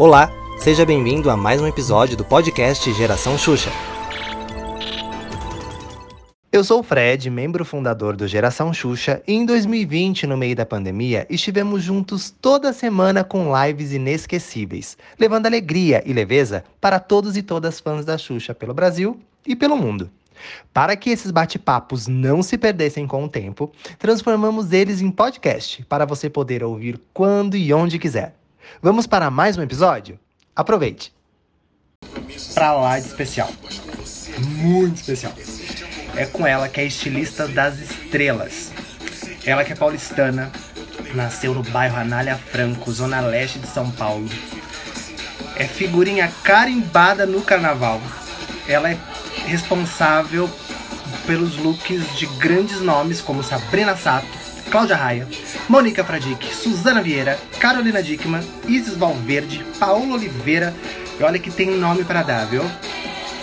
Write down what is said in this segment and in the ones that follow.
Olá, seja bem-vindo a mais um episódio do podcast Geração Xuxa. Eu sou o Fred, membro fundador do Geração Xuxa, e em 2020, no meio da pandemia, estivemos juntos toda semana com lives inesquecíveis, levando alegria e leveza para todos e todas fãs da Xuxa pelo Brasil e pelo mundo. Para que esses bate-papos não se perdessem com o tempo, transformamos eles em podcast para você poder ouvir quando e onde quiser. Vamos para mais um episódio? Aproveite! Pra lá de especial. Muito especial. É com ela que é estilista das estrelas. Ela que é paulistana, nasceu no bairro Anália Franco, zona leste de São Paulo. É figurinha carimbada no carnaval. Ela é responsável pelos looks de grandes nomes como Sabrina Sato, Cláudia Raia, Mônica Fradique, Suzana Vieira, Carolina Dickman, Isis Valverde, Paola Oliveira. E olha que tem nome para dar, viu?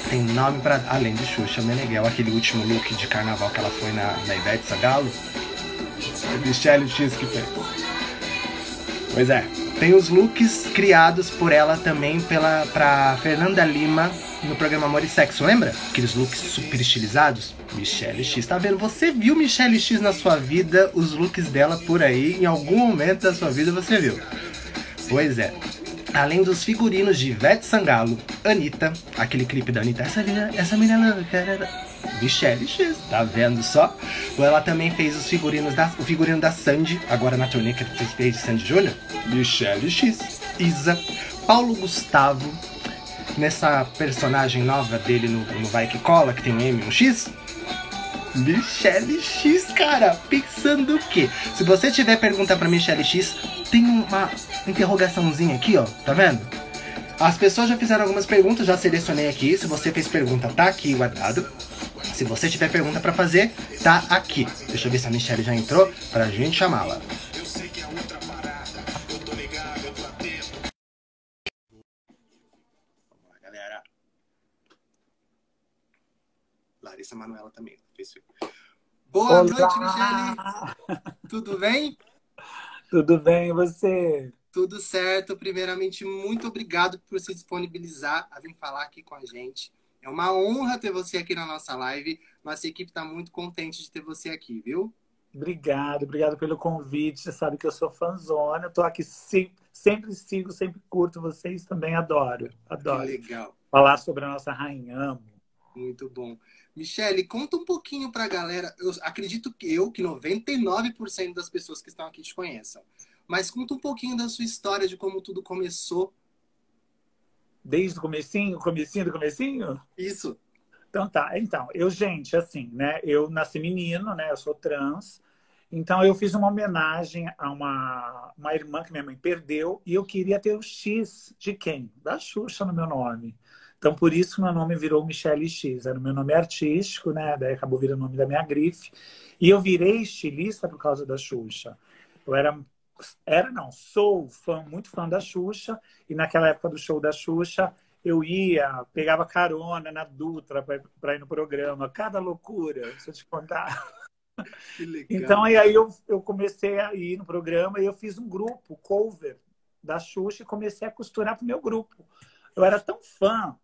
Tem nome para além de Xuxa Meneghel, aquele último look de carnaval que ela foi na, na Ivete Sagalo. É Michelle X que fez. Pois é, tem os looks criados por ela também pela pra Fernanda Lima no programa Amor e Sexo, lembra? Aqueles looks super estilizados. Michelle X, tá vendo? Você viu Michelle X na sua vida, os looks dela por aí, em algum momento da sua vida você viu. Pois é. Além dos figurinos de Ivete Sangalo, Anitta, aquele clipe da Anitta, essa menina, essa menina cara, Michelle X, tá vendo só? Ela também fez os figurinos da, o figurino da Sandy, agora na turnê que fez de Sandy Júnior, Michelle X, Isa, Paulo Gustavo, nessa personagem nova dele no, no Vai Que Cola, que tem um M e um X, Michelle X, cara, pensando o quê? Se você tiver pergunta pra Michelle X, tem uma interrogaçãozinha aqui, ó, tá vendo? As pessoas já fizeram algumas perguntas, já selecionei aqui. Se você fez pergunta, tá aqui guardado. Se você tiver pergunta para fazer, tá aqui. Deixa eu ver se a Michelle já entrou pra gente chamá-la. Larissa Manuela também. Boa Olá. noite, Michelle. Tudo bem? Tudo bem, e você? Tudo certo. Primeiramente, muito obrigado por se disponibilizar a vir falar aqui com a gente. É uma honra ter você aqui na nossa live. Nossa equipe está muito contente de ter você aqui, viu? Obrigado, obrigado pelo convite. Você sabe que eu sou fãzona. Eu tô aqui sempre, sempre sigo, sempre curto vocês também. Adoro, adoro. Que legal. Falar sobre a nossa rainha, amo. Muito bom. Michele, conta um pouquinho para a galera. Eu acredito que eu, que 99% das pessoas que estão aqui te conheçam. Mas conta um pouquinho da sua história, de como tudo começou. Desde o comecinho, comecinho do comecinho? Isso. Então tá. Então, eu, gente, assim, né? Eu nasci menino, né? Eu sou trans. Então eu fiz uma homenagem a uma, uma irmã que minha mãe perdeu e eu queria ter o X de quem? Da Xuxa no meu nome. Então, por isso meu nome virou Michelle X. Era o meu nome artístico, né? Daí acabou virando o nome da minha grife. E eu virei estilista por causa da Xuxa. Eu era, era não, sou fã, muito fã da Xuxa. E naquela época do show da Xuxa, eu ia, pegava carona na Dutra para ir no programa. Cada loucura, deixa eu te contar. Que legal. Então, aí eu, eu comecei a ir no programa e eu fiz um grupo, cover da Xuxa, e comecei a costurar pro meu grupo. Eu era tão fã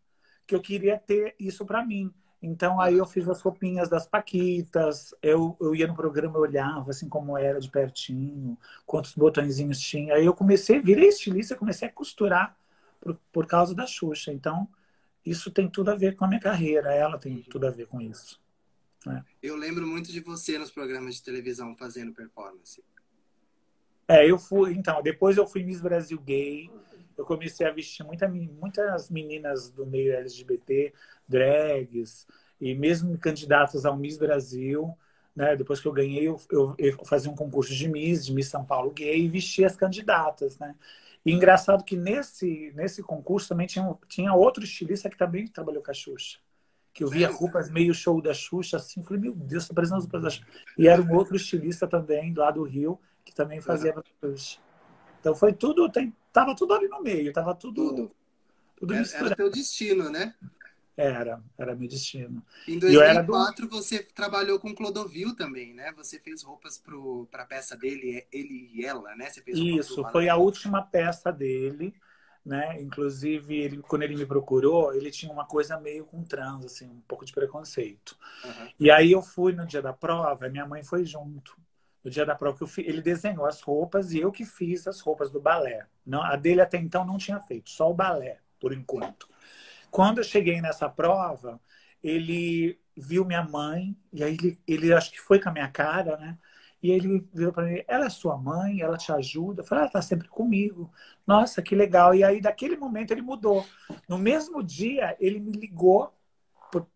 que eu queria ter isso para mim. Então aí eu fiz as roupinhas das Paquitas, eu, eu ia no programa, eu olhava assim como era de pertinho, quantos botõezinhos tinha. Aí eu comecei, virei estilista, comecei a costurar por, por causa da Xuxa. Então isso tem tudo a ver com a minha carreira, ela tem tudo a ver com isso. Né? Eu lembro muito de você nos programas de televisão fazendo performance. É, eu fui, então, depois eu fui Miss Brasil Gay, eu comecei a vestir muita, muitas meninas do meio LGBT, drags, e mesmo candidatas ao Miss Brasil. Né? Depois que eu ganhei, eu, eu, eu, fazia um concurso de Miss, de Miss São Paulo Gay, e vestia as candidatas. Né? E engraçado que nesse, nesse concurso também tinha, tinha outro estilista que também trabalhou com a Xuxa. Que eu via roupas meio show da Xuxa, assim, falei, meu Deus, tá parecendo as roupas da Xuxa. E era um outro estilista também, lá do Rio, que também fazia pra Xuxa. Então foi tudo, tem, tava tudo ali no meio, tava tudo, tudo, tudo era, misturado. Era teu destino, né? Era, era meu destino. Em 2004 do... você trabalhou com Clodovil também, né? Você fez roupas para a peça dele, ele e ela, né? Você fez Isso, foi a última peça dele. né? Inclusive, ele, quando ele me procurou, ele tinha uma coisa meio com trans, assim, um pouco de preconceito. Uhum. E aí eu fui no dia da prova, minha mãe foi junto. No dia da prova, ele desenhou as roupas e eu que fiz as roupas do balé. Não, a dele até então não tinha feito, só o balé, por enquanto. Quando eu cheguei nessa prova, ele viu minha mãe, e aí ele, ele acho que foi com a minha cara, né? E ele virou para mim: ela é sua mãe, ela te ajuda. Eu falei: ela está sempre comigo. Nossa, que legal. E aí, daquele momento, ele mudou. No mesmo dia, ele me ligou,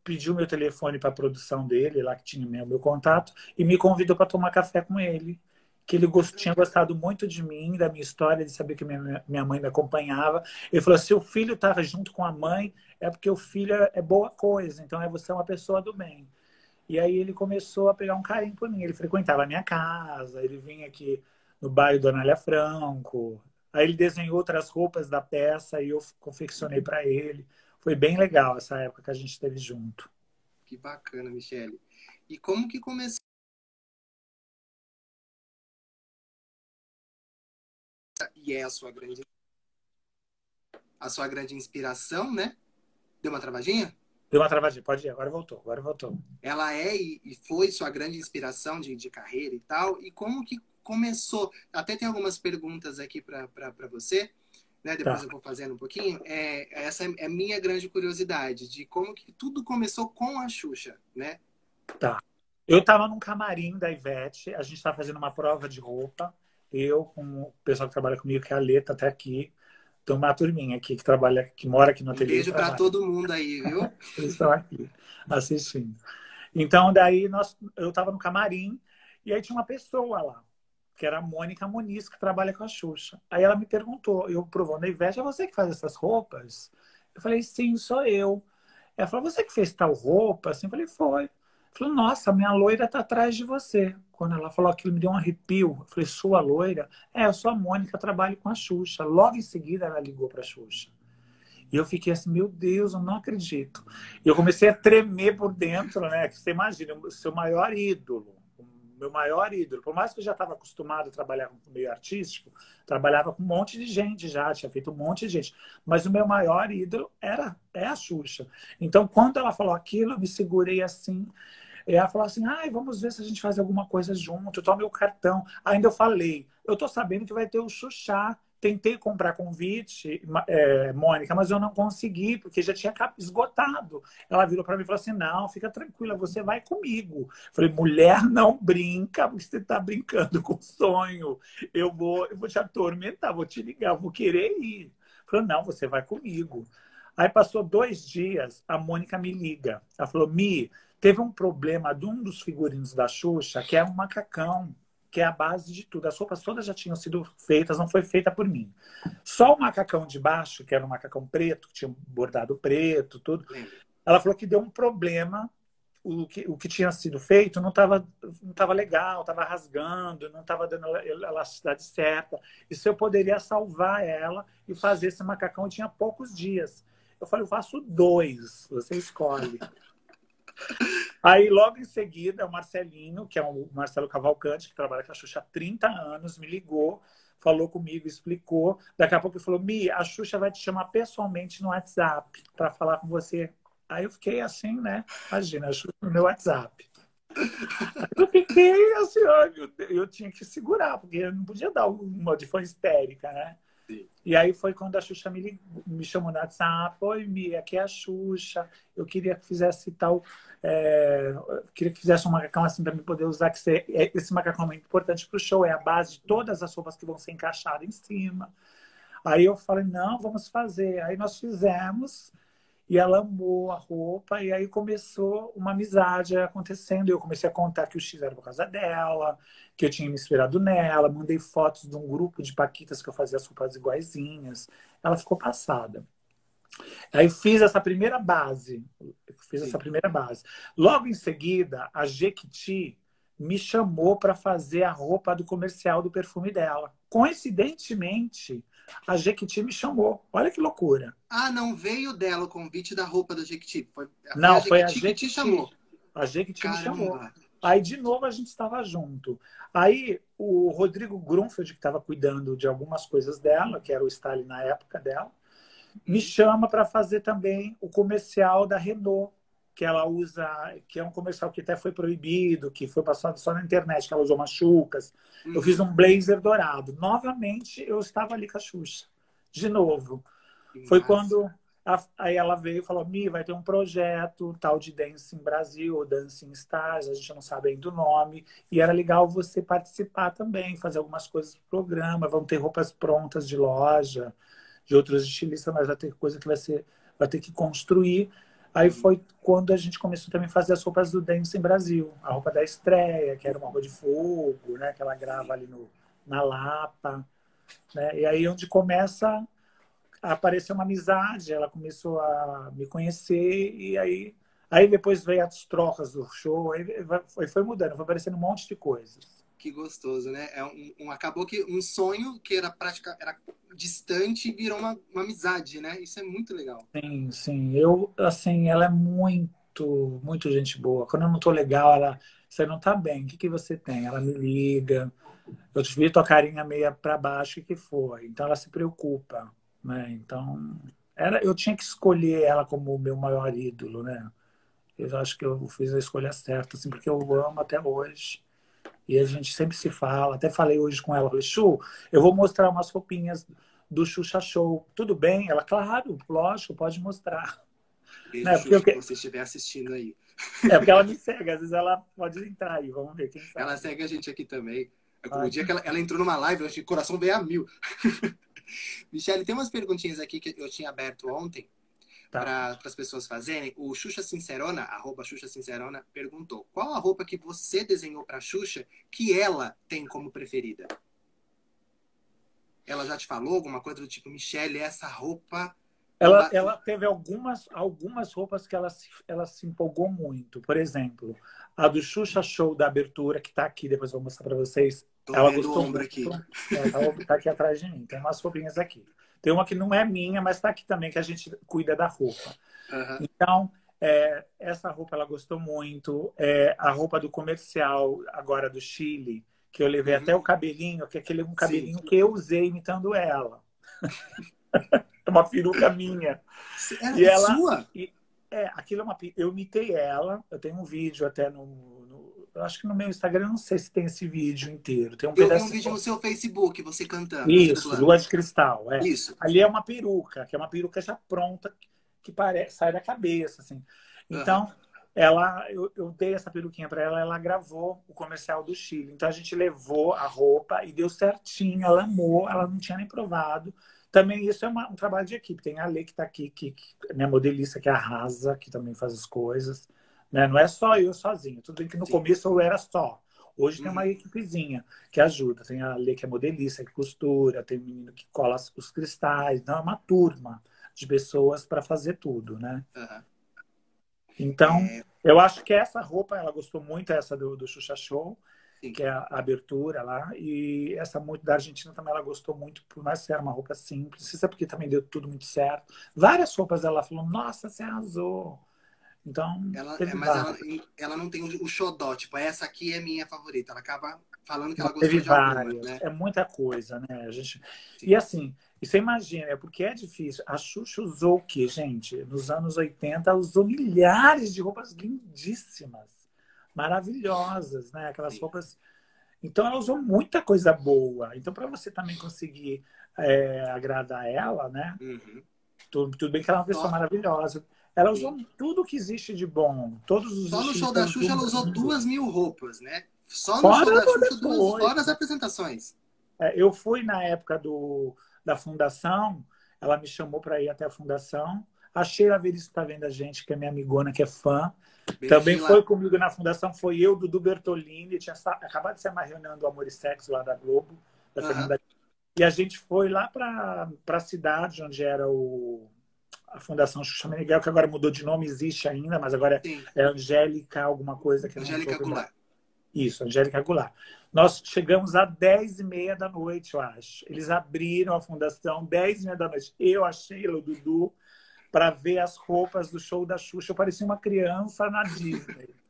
pediu meu telefone para a produção dele, lá que tinha meu, meu contato, e me convidou para tomar café com ele. Que ele gost... tinha gostado muito de mim, da minha história, de saber que minha, minha mãe me acompanhava. Ele falou: se o filho está junto com a mãe, é porque o filho é, é boa coisa, então é você é uma pessoa do bem. E aí ele começou a pegar um carinho por mim. Ele frequentava a minha casa, ele vinha aqui no bairro do Anália Franco. Aí ele desenhou outras roupas da peça e eu confeccionei para ele. Foi bem legal essa época que a gente esteve junto. Que bacana, Michele. E como que começou? E é a sua grande a sua grande inspiração, né? Deu uma travadinha? Deu uma travadinha, pode ir, agora voltou, agora voltou. Ela é e foi sua grande inspiração de, de carreira e tal. E como que começou? Até tem algumas perguntas aqui para você, né? Depois tá. eu vou fazendo um pouquinho. É, essa é a minha grande curiosidade de como que tudo começou com a Xuxa, né? Tá. Eu estava num camarim da Ivete, a gente estava fazendo uma prova de roupa. Eu, com o pessoal que trabalha comigo, que é a Leta, até aqui, tem uma turminha aqui que trabalha, que mora aqui no ateliê. Um beijo para todo mundo aí, viu? Eles estão aqui assistindo. Então, daí nós, eu estava no camarim e aí tinha uma pessoa lá, que era a Mônica Muniz, que trabalha com a Xuxa. Aí ela me perguntou, eu provando a Ivete, é você que faz essas roupas? Eu falei, sim, sou eu. Ela falou, você que fez tal roupa? Assim, eu falei, foi. Falou, nossa, minha loira tá atrás de você. Quando ela falou aquilo, me deu um arrepio. Eu falei, sua loira? É, eu sou a Mônica, trabalho com a Xuxa. Logo em seguida, ela ligou pra Xuxa. E eu fiquei assim, meu Deus, eu não acredito. E eu comecei a tremer por dentro, né? Que você imagina, o seu maior ídolo meu maior ídolo. Por mais que eu já estava acostumado a trabalhar com meio artístico, trabalhava com um monte de gente já, tinha feito um monte de gente. Mas o meu maior ídolo era é a Xuxa. Então, quando ela falou aquilo, eu me segurei assim. E ela falou assim: ai, vamos ver se a gente faz alguma coisa junto, toma meu cartão. Ainda eu falei: eu tô sabendo que vai ter o Xuxa tentei comprar convite, é, Mônica, mas eu não consegui, porque já tinha esgotado. Ela virou para mim e falou assim: não, fica tranquila, você vai comigo. Falei, mulher, não brinca, porque você está brincando com sonho. Eu vou, eu vou te atormentar, vou te ligar, vou querer ir. Falei, não, você vai comigo. Aí passou dois dias, a Mônica me liga. Ela falou: Mi, teve um problema de um dos figurinos da Xuxa, que é um macacão que é a base de tudo. As roupas todas já tinham sido feitas, não foi feita por mim. Só o macacão de baixo, que era um macacão preto, que tinha bordado preto, tudo. Ela falou que deu um problema. O que, o que tinha sido feito não estava não tava legal, estava rasgando, não estava dando a elasticidade certa. Isso eu poderia salvar ela e fazer esse macacão. Eu tinha poucos dias. Eu falei, eu faço dois, você escolhe. Aí, logo em seguida, o Marcelinho, que é o Marcelo Cavalcante, que trabalha com a Xuxa há 30 anos, me ligou, falou comigo, explicou. Daqui a pouco ele falou: Mi, a Xuxa vai te chamar pessoalmente no WhatsApp para falar com você. Aí eu fiquei assim, né? Imagina, a Xuxa no meu WhatsApp. eu fiquei assim, eu, eu tinha que segurar, porque eu não podia dar uma de fã histérica, né? E aí foi quando a Xuxa me, me chamou no WhatsApp, oi, Mi, aqui é a Xuxa, eu queria que fizesse tal, é, queria que fizesse um macacão assim para me poder usar, que você, é, esse macacão é muito importante para o show, é a base de todas as roupas que vão ser encaixadas em cima. Aí eu falei, não, vamos fazer. Aí nós fizemos, e ela amou a roupa, e aí começou uma amizade acontecendo. Eu comecei a contar que o X era por causa dela, que eu tinha me inspirado nela, mandei fotos de um grupo de paquitas que eu fazia as roupas iguaizinhas. Ela ficou passada. Aí fiz essa primeira base, fiz Sim. essa primeira base. Logo em seguida, a Jequiti me chamou para fazer a roupa do comercial do perfume dela. Coincidentemente, a Jequiti me chamou. Olha que loucura. Ah, não veio dela o convite da roupa da Jequiti. Foi, não, foi a Jequiti que te chamou. A Jequiti Caramba. me chamou. Aí, de novo, a gente estava junto. Aí, o Rodrigo Grunfeld, que estava cuidando de algumas coisas dela, que era o Stalin na época dela, me chama para fazer também o comercial da Renault, que ela usa, que é um comercial que até foi proibido, que foi passado só na internet, que ela usou machucas. Uhum. Eu fiz um blazer dourado. Novamente, eu estava ali com a Xuxa. De novo. Foi quando Aí ela veio e falou: Mi, vai ter um projeto tal de Dancing Brasil, ou Dancing Stars, a gente não sabe ainda o nome, e era legal você participar também, fazer algumas coisas do programa. Vão ter roupas prontas de loja, de outros estilistas, mas vai ter coisa que vai, ser, vai ter que construir. Aí foi quando a gente começou também a fazer as roupas do Dancing Brasil, a roupa da estreia, que era uma roupa de fogo, né, que ela grava ali no, na Lapa. Né? E aí é onde começa apareceu uma amizade, ela começou a me conhecer e aí aí depois veio as trocas do show, aí foi mudando, foi aparecendo um monte de coisas. Que gostoso, né? É um, um acabou que um sonho que era prática era distante virou uma, uma amizade, né? Isso é muito legal. Sim, sim. Eu assim, ela é muito muito gente boa. Quando eu não tô legal, ela você não tá bem. O que que você tem? Ela me liga. Eu te vi tua carinha meia para baixo, o que, foi? Então ela se preocupa. Né? Então, era, eu tinha que escolher ela como o meu maior ídolo, né? Eu acho que eu fiz a escolha certa, assim, porque eu amo até hoje. E a gente sempre se fala. Até falei hoje com ela, falei, Chu, eu vou mostrar umas roupinhas do Xuxa Show. Tudo bem? Ela, claro, lógico, pode mostrar. Beijo, né? Xuxa, porque... você estiver assistindo aí. É, porque ela me segue, às vezes ela pode entrar aí, vamos ver quem sabe. Ela segue a gente aqui também. É como o dia que ela, ela, entrou numa live, eu achei que o coração veio a mil. Michele, tem umas perguntinhas aqui que eu tinha aberto ontem tá. para as pessoas fazerem. O Xuxa Sincerona, arroba Xuxa Sincerona, perguntou: qual a roupa que você desenhou para Xuxa que ela tem como preferida? Ela já te falou alguma coisa do tipo, Michele, essa roupa. Ela, ela teve algumas, algumas roupas que ela se, ela se empolgou muito. Por exemplo, a do Xuxa Show da abertura, que está aqui, depois eu vou mostrar para vocês. Tô ela gostou ombro aqui. É, tá, tá aqui atrás de mim. Tem umas roupinhas aqui. Tem uma que não é minha, mas está aqui também, que a gente cuida da roupa. Uhum. Então, é, essa roupa ela gostou muito. É, a roupa do comercial, agora do Chile, que eu levei uhum. até o cabelinho, que é aquele um cabelinho Sim. que eu usei imitando ela. uma peruca minha. Era e ela, sua? E, é, aquilo é uma. Eu imitei ela, eu tenho um vídeo até no, eu acho que no meu Instagram, eu não sei se tem esse vídeo inteiro. Tem um eu vi um vídeo no seu Facebook, você cantando. Isso, Lua de Cristal. É. Isso. Ali é uma peruca, que é uma peruca já pronta, que parece, sai da cabeça, assim. Então, uhum. ela, eu, eu, dei essa peruquinha para ela, ela gravou o comercial do Chile. Então, a gente levou a roupa e deu certinho. Ela amou, ela não tinha nem provado. Também isso é uma, um trabalho de equipe. Tem a Lê que está aqui, que, que minha modelista, que arrasa, que também faz as coisas. Né? Não é só eu sozinho. Tudo bem que no Sim. começo eu era só. Hoje tem uma uhum. equipezinha que ajuda. Tem a Lê que é modelista, que costura, tem o menino que cola os cristais. Então é uma turma de pessoas para fazer tudo, né? Uhum. Então, é... eu acho que essa roupa, ela gostou muito, essa do, do Xuxa Show, Sim. que é a abertura lá. E essa muito da Argentina também ela gostou muito, por mais era uma roupa simples. Isso é porque também deu tudo muito certo. Várias roupas ela falou, nossa, você arrasou. Então, ela, é, mas ela, ela, não tem o xodó, tipo, essa aqui é minha favorita. Ela acaba falando que ela gostou teve de várias, né? É muita coisa, né? A gente... E assim, você imagina, é porque é difícil. A Xuxa usou o quê, gente? Nos anos 80, usou milhares de roupas lindíssimas, maravilhosas, né? Aquelas Sim. roupas. Então, ela usou muita coisa boa. Então, para você também conseguir é, agradar ela, né? Uhum. Tudo, tudo bem que ela é uma pessoa maravilhosa ela usou tudo que existe de bom. Todos os Só no show da Xuxa ela usou duas mil roupas, né? Só no fora show da Xuxa, duas, fora as apresentações. É, eu fui na época do, da fundação, ela me chamou para ir até a fundação. A Sheila Veríssimo está vendo a gente, que é minha amigona, que é fã. Também foi comigo na fundação, foi eu, Dudu Bertolini, tinha acabado de ser uma reunião do Amor e Sexo lá da Globo, da uhum. E a gente foi lá para a cidade onde era o a Fundação Xuxa Meneghel, que agora mudou de nome, existe ainda, mas agora Sim. é Angélica alguma coisa. Que Angélica Goulart. Isso, Angélica Goulart. Nós chegamos às 10 e meia da noite, eu acho. Eles abriram a fundação 10 e meia da noite. Eu, a Sheila, o Dudu, para ver as roupas do show da Xuxa. Eu parecia uma criança na Disney.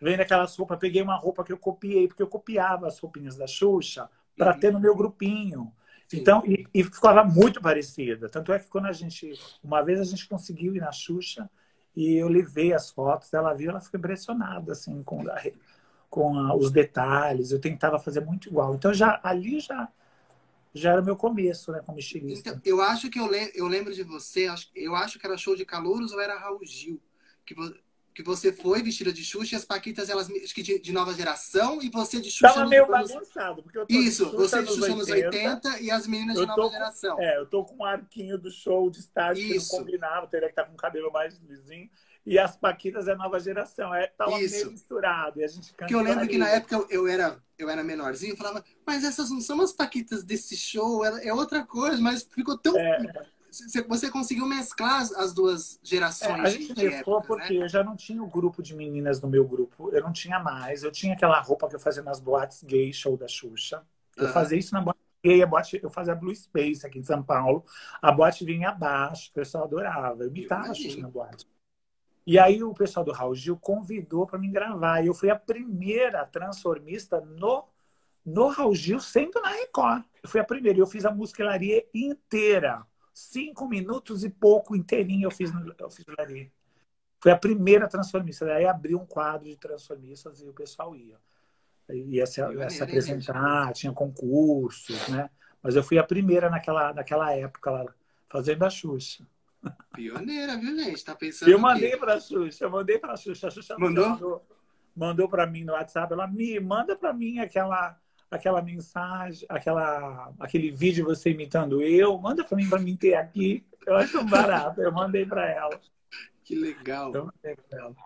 vendo aquelas roupas, peguei uma roupa que eu copiei, porque eu copiava as roupinhas da Xuxa para uhum. ter no meu grupinho. Sim. Então, e, e, ficava muito parecida. Tanto é que quando a gente, uma vez a gente conseguiu ir na Xuxa e eu levei as fotos, ela viu, ela ficou impressionada assim com, a, com a, os detalhes. Eu tentava fazer muito igual. Então já ali já já era meu começo, né, como estilista. Então, eu acho que eu, le eu lembro de você, eu acho que era show de calouros ou era Raul Gil, que que você foi vestida de Xuxa e as Paquitas, elas acho que de, de nova geração, e você de Xuxa. Tava meio anos... bagunçado, porque eu tô Isso, de você de Xuxa nos 80, 80 e as meninas de nova com, geração. É, eu tô com um arquinho do show de estágio Isso. que não combinava, teria que estar com o cabelo mais lisinho. E as Paquitas é nova geração. É, tava Isso. meio misturado. E a gente Porque eu lembro que na época eu, eu, era, eu era menorzinho, eu falava, mas essas não são as Paquitas desse show, é, é outra coisa, mas ficou tão. É você conseguiu mesclar as duas gerações. É, a gente mesclou porque né? eu já não tinha o grupo de meninas no meu grupo, eu não tinha mais. Eu tinha aquela roupa que eu fazia nas boates gay, show da Xuxa. Eu uhum. fazia isso na boate gay, a boate, eu fazia Blue Space aqui em São Paulo. A boate vinha abaixo, o pessoal adorava. Eu imitava a Xuxa na boate. E aí o pessoal do Raul Gil convidou para me gravar. E eu fui a primeira transformista no, no Raul Gil, sendo na Record. Eu fui a primeira. Eu fiz a muscularia inteira cinco minutos e pouco inteirinho eu fiz, no, eu fiz. Foi a primeira transformista. Daí abriu um quadro de transformistas e o pessoal ia. Ia se, ia se apresentar, tinha concursos, né? Mas eu fui a primeira naquela, naquela época lá, fazendo a Xuxa. Pioneira, viu, gente? Tá pensando. Eu mandei para a Xuxa, eu mandei para a Xuxa. A Xuxa mandou? Mandou, mandou para mim no WhatsApp. Ela me manda para mim aquela aquela mensagem, aquela, aquele vídeo você imitando eu, manda para mim para mim ter aqui. Eu acho barato. Eu mandei para ela. Que legal. Eu mandei para ela.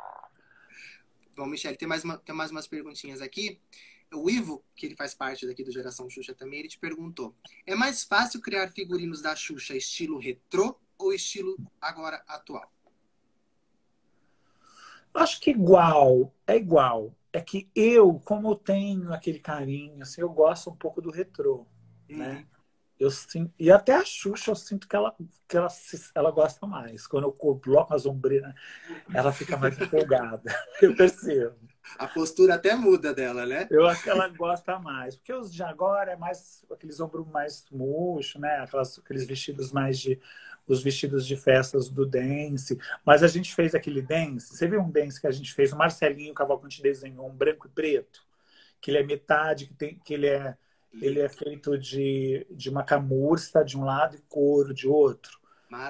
Bom, Michele, tem mais, uma, tem mais umas perguntinhas aqui. O Ivo, que ele faz parte daqui do Geração Xuxa também, ele te perguntou: é mais fácil criar figurinos da Xuxa estilo retrô ou estilo agora atual? Acho que igual, é igual é que eu, como eu tenho aquele carinho, assim, eu gosto um pouco do retrô, uhum. né? Eu sinto, e até a Xuxa eu sinto que ela, que ela, ela gosta mais. Quando eu coloco as ombreiras, ela fica mais empolgada. Eu percebo. A postura até muda dela, né? Eu acho que ela gosta mais. Porque os de agora é mais aqueles ombros mais murchos, né? Aquelas, aqueles vestidos mais de os vestidos de festas do dance. Mas a gente fez aquele dance. Você viu um dance que a gente fez? O Marcelinho Cavalcante desenhou um branco e preto, que ele é metade, que, tem, que ele é ele é feito de, de uma camurça de um lado e couro de outro.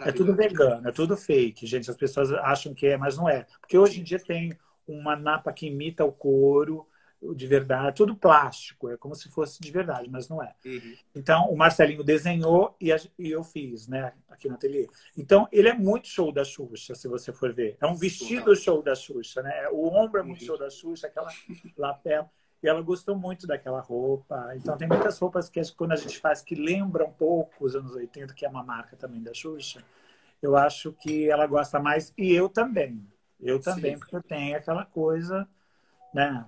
É tudo vegano, é tudo fake, gente. As pessoas acham que é, mas não é. Porque hoje em dia tem uma napa que imita o couro, de verdade, tudo plástico, é como se fosse de verdade, mas não é. Uhum. Então, o Marcelinho desenhou e, a, e, eu fiz, né, aqui no ateliê. Então, ele é muito show da Xuxa, se você for ver. É um vestido uhum. show da Xuxa, né? O ombro é muito uhum. show da Xuxa, aquela lapela. E ela gostou muito daquela roupa. Então, tem muitas roupas que quando a gente faz que lembram um pouco os anos 80, que é uma marca também da Xuxa, eu acho que ela gosta mais. E eu também. Eu também, Sim. porque eu tenho aquela coisa, né?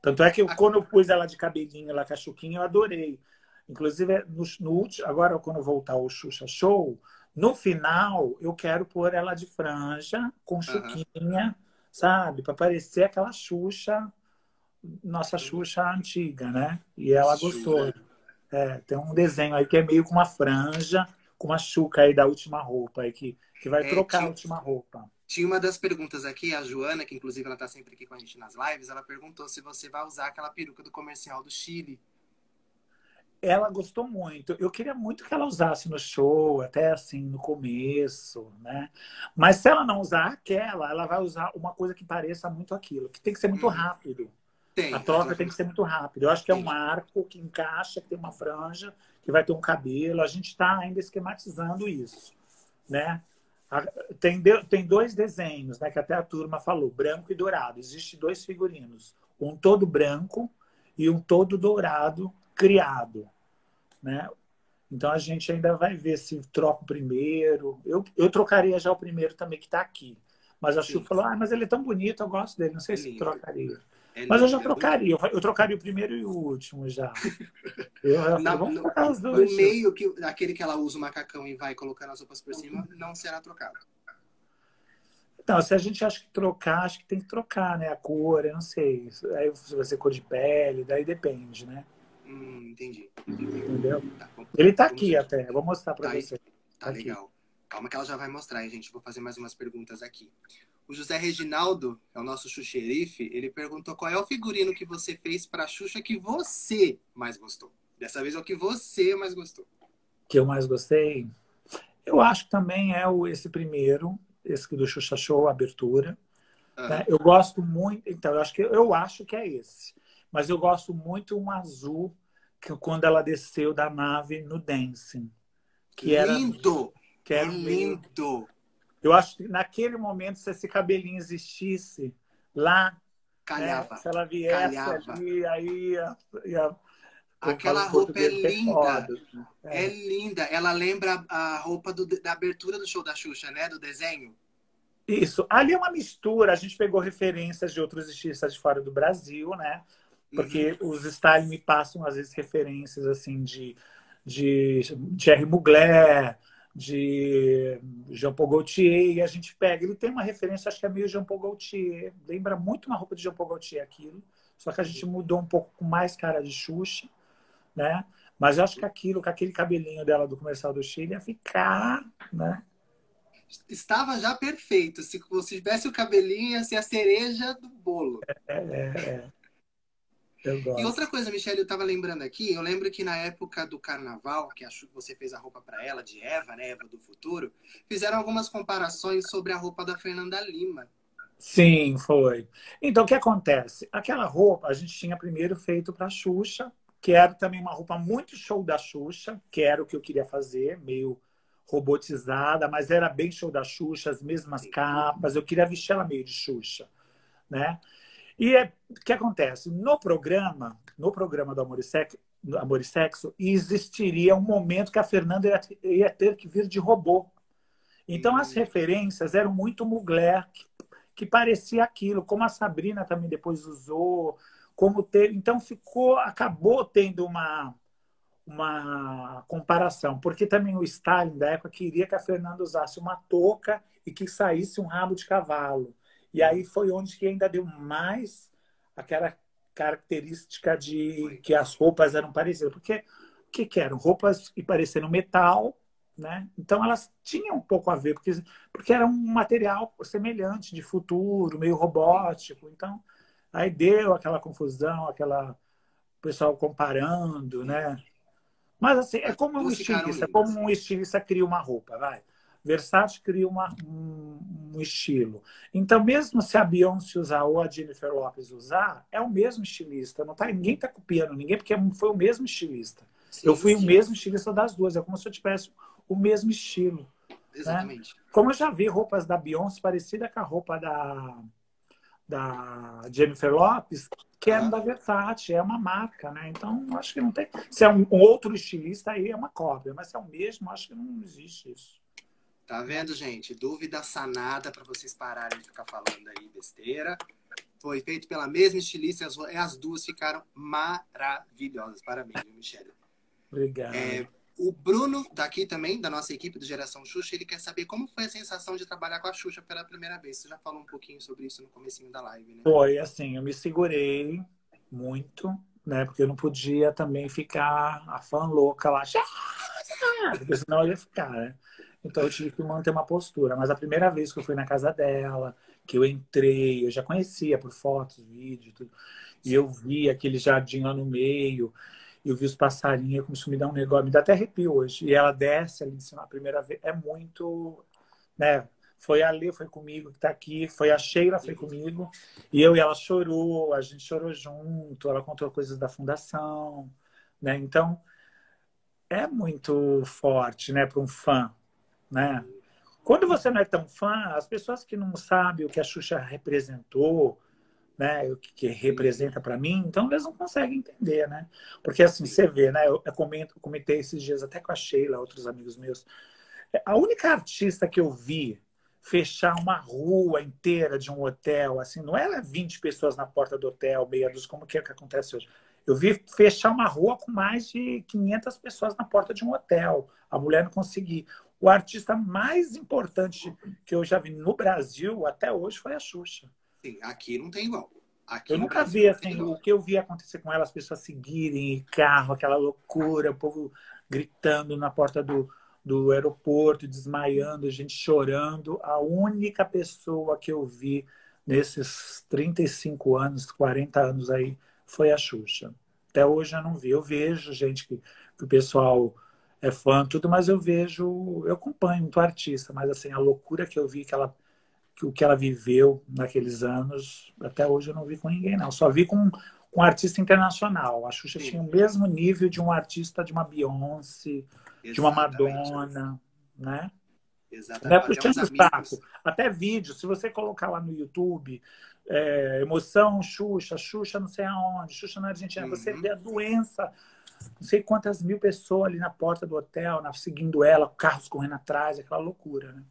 Tanto é que eu, quando eu pus ela de cabelinho lá, cachuquinha, eu adorei. Inclusive, no, no agora quando voltar o Xuxa Show, no final eu quero pôr ela de franja, com chuquinha, uhum. sabe? Para parecer aquela Xuxa, nossa Xuxa antiga, né? E ela gostou. É, tem um desenho aí que é meio com uma franja, com uma chuca aí da última roupa, aí que, que vai é, trocar a última roupa. Tinha uma das perguntas aqui, a Joana, que inclusive ela está sempre aqui com a gente nas lives, ela perguntou se você vai usar aquela peruca do comercial do Chile. Ela gostou muito. Eu queria muito que ela usasse no show, até assim, no começo, né? Mas se ela não usar aquela, ela vai usar uma coisa que pareça muito aquilo, que tem que ser muito hum. rápido. Tem, a troca tem que ser muito rápido. Eu acho que é um arco que encaixa, que tem uma franja, que vai ter um cabelo. A gente está ainda esquematizando isso, né? Tem, tem dois desenhos, né, que até a turma falou, branco e dourado. Existem dois figurinos, um todo branco e um todo dourado criado, né? Então a gente ainda vai ver se troca o primeiro. Eu, eu trocaria já o primeiro também que está aqui. Mas a Chu falou, ah, mas ele é tão bonito, eu gosto dele, não sei se trocaria. É Mas eu já trocaria. Eu trocaria o primeiro e o último já. Eu, Na, no, no meio, que, aquele que ela usa o macacão e vai colocando as roupas por cima, não será trocado. Então, se a gente acha que trocar, acho que tem que trocar, né? A cor, eu não sei. Aí se vai ser cor de pele, daí depende, né? Hum, entendi. Entendeu? Tá, Ele tá aqui até, vou mostrar para tá você. Tá, tá legal. Calma que ela já vai mostrar, hein, gente. Vou fazer mais umas perguntas aqui. O José Reginaldo, é o nosso xuxerife, ele perguntou qual é o figurino que você fez para Xuxa que você mais gostou. Dessa vez é o que você mais gostou. Que eu mais gostei? Eu acho que também é o, esse primeiro, esse do Xuxa Show, abertura. Ah. Né? Eu gosto muito, então, eu acho, que, eu acho que é esse. Mas eu gosto muito um azul, que quando ela desceu da nave no Dancing. Que lindo! Era, que era é lindo! Meio, eu acho que naquele momento, se esse cabelinho existisse lá, Calhava. Né, se ela viesse Calhava. ali, aí ia, ia Aquela roupa é linda. É. é. linda. Ela lembra a roupa do, da abertura do show da Xuxa, né? Do desenho. Isso. Ali é uma mistura. A gente pegou referências de outros estilistas de fora do Brasil, né? Porque uhum. os styles me passam, às vezes, referências assim de, de Thierry Mugler, de Jean Paul Gaultier, e a gente pega. Ele tem uma referência, acho que é meio Jean Paul Gaultier. Lembra muito uma roupa de Jean Paul Gaultier aquilo. Só que a gente mudou um pouco com mais cara de Xuxa né? Mas eu acho que aquilo, com aquele cabelinho dela do comercial do Chile, ia ficar, né? Estava já perfeito. Se você tivesse o cabelinho, ia ser a cereja do bolo. É, é, é. E outra coisa, Michelle, eu estava lembrando aqui, eu lembro que na época do carnaval, que você fez a roupa para ela, de Eva, né, Eva do futuro, fizeram algumas comparações sobre a roupa da Fernanda Lima. Sim, foi. Então, o que acontece? Aquela roupa a gente tinha primeiro feito para a Xuxa, Quero também uma roupa muito show da Xuxa, que era o que eu queria fazer, meio robotizada, mas era bem show da Xuxa, as mesmas capas, eu queria vestir ela meio de Xuxa, né? E é, o que acontece? No programa, no programa do Amor e Sexo, Amor e Sexo existiria um momento que a Fernanda ia, ia ter que vir de robô. Então as referências eram muito Mugler, que, que parecia aquilo, como a Sabrina também depois usou, como ter, então ficou, acabou tendo uma uma comparação, porque também o Stalin da época queria que a Fernanda usasse uma touca e que saísse um rabo de cavalo. E aí foi onde que ainda deu mais aquela característica de que as roupas eram parecidas, porque o que, que eram roupas que pareciam metal, né? Então elas tinham um pouco a ver, porque porque era um material semelhante de futuro, meio robótico. Então Aí deu aquela confusão, aquela o pessoal comparando, né? Mas assim, é como um estilista, como um estilista cria uma roupa, vai. Versace cria uma, um, um, estilo. Então, mesmo se a Beyoncé usar ou a Jennifer Lopez usar, é o mesmo estilista. Não tá, ninguém está copiando ninguém, porque foi o mesmo estilista. Sim, eu fui sim. o mesmo estilista das duas. É como se eu tivesse o mesmo estilo. Né? Exatamente. Né? Como eu já vi roupas da Beyoncé parecida com a roupa da da Jennifer Lopes, que é da Versace, é uma marca, né? Então, acho que não tem. Se é um, outro estilista, aí é uma cópia, mas se é o mesmo, acho que não existe isso. Tá vendo, gente? Dúvida sanada para vocês pararem de ficar falando aí besteira. Foi feito pela mesma estilista e as duas ficaram maravilhosas. Parabéns, Michelle. Obrigado. É, o Bruno, daqui também, da nossa equipe do Geração Xuxa, ele quer saber como foi a sensação de trabalhar com a Xuxa pela primeira vez. Você já falou um pouquinho sobre isso no comecinho da live, né? Foi, assim, eu me segurei muito, né? Porque eu não podia também ficar a fã louca lá, porque senão eu ia ficar, né? Então eu tive que manter uma postura. Mas a primeira vez que eu fui na casa dela, que eu entrei, eu já conhecia por fotos, vídeo, tudo, e eu vi aquele jardim lá no meio eu vi os passarinhos, começou a me dar um negócio, me dá até arrepio hoje. E ela desce ali de cima a primeira vez, é muito, né? Foi a Lê, foi comigo que tá aqui, foi a Sheila, foi comigo. E eu e ela chorou, a gente chorou junto, ela contou coisas da fundação, né? Então, é muito forte, né, para um fã, né? Quando você não é tão fã, as pessoas que não sabem o que a Xuxa representou, né, o que, que representa para mim, então eles não conseguem entender, né? Porque assim, você vê, né? Eu, eu, comento, eu comentei esses dias até com a Sheila, outros amigos meus. A única artista que eu vi fechar uma rua inteira de um hotel, assim, não era 20 pessoas na porta do hotel, meia dúzia, como que é que acontece hoje. Eu vi fechar uma rua com mais de 500 pessoas na porta de um hotel. A mulher não conseguia. O artista mais importante que eu já vi no Brasil até hoje foi a Xuxa. Sim, aqui não tem igual. Aqui eu nunca vi assim, o que eu vi acontecer com ela, as pessoas seguirem carro, aquela loucura, o povo gritando na porta do, do aeroporto, desmaiando, gente chorando. A única pessoa que eu vi nesses 35 anos, 40 anos aí, foi a Xuxa. Até hoje eu não vi. Eu vejo gente que, que o pessoal é fã, tudo, mas eu vejo, eu acompanho muito artista, mas assim, a loucura que eu vi que ela que o que ela viveu naqueles anos, até hoje eu não vi com ninguém, não. Só vi com, com um artista internacional. A Xuxa Sim. tinha o mesmo nível de um artista de uma Beyoncé, Exatamente. de uma Madonna, né? Exatamente. Né? Saco. Até vídeo, se você colocar lá no YouTube, é, emoção, Xuxa, Xuxa não sei aonde, Xuxa na Argentina, uhum. você vê a doença, não sei quantas mil pessoas ali na porta do hotel, na, seguindo ela, carros correndo atrás, aquela loucura, né?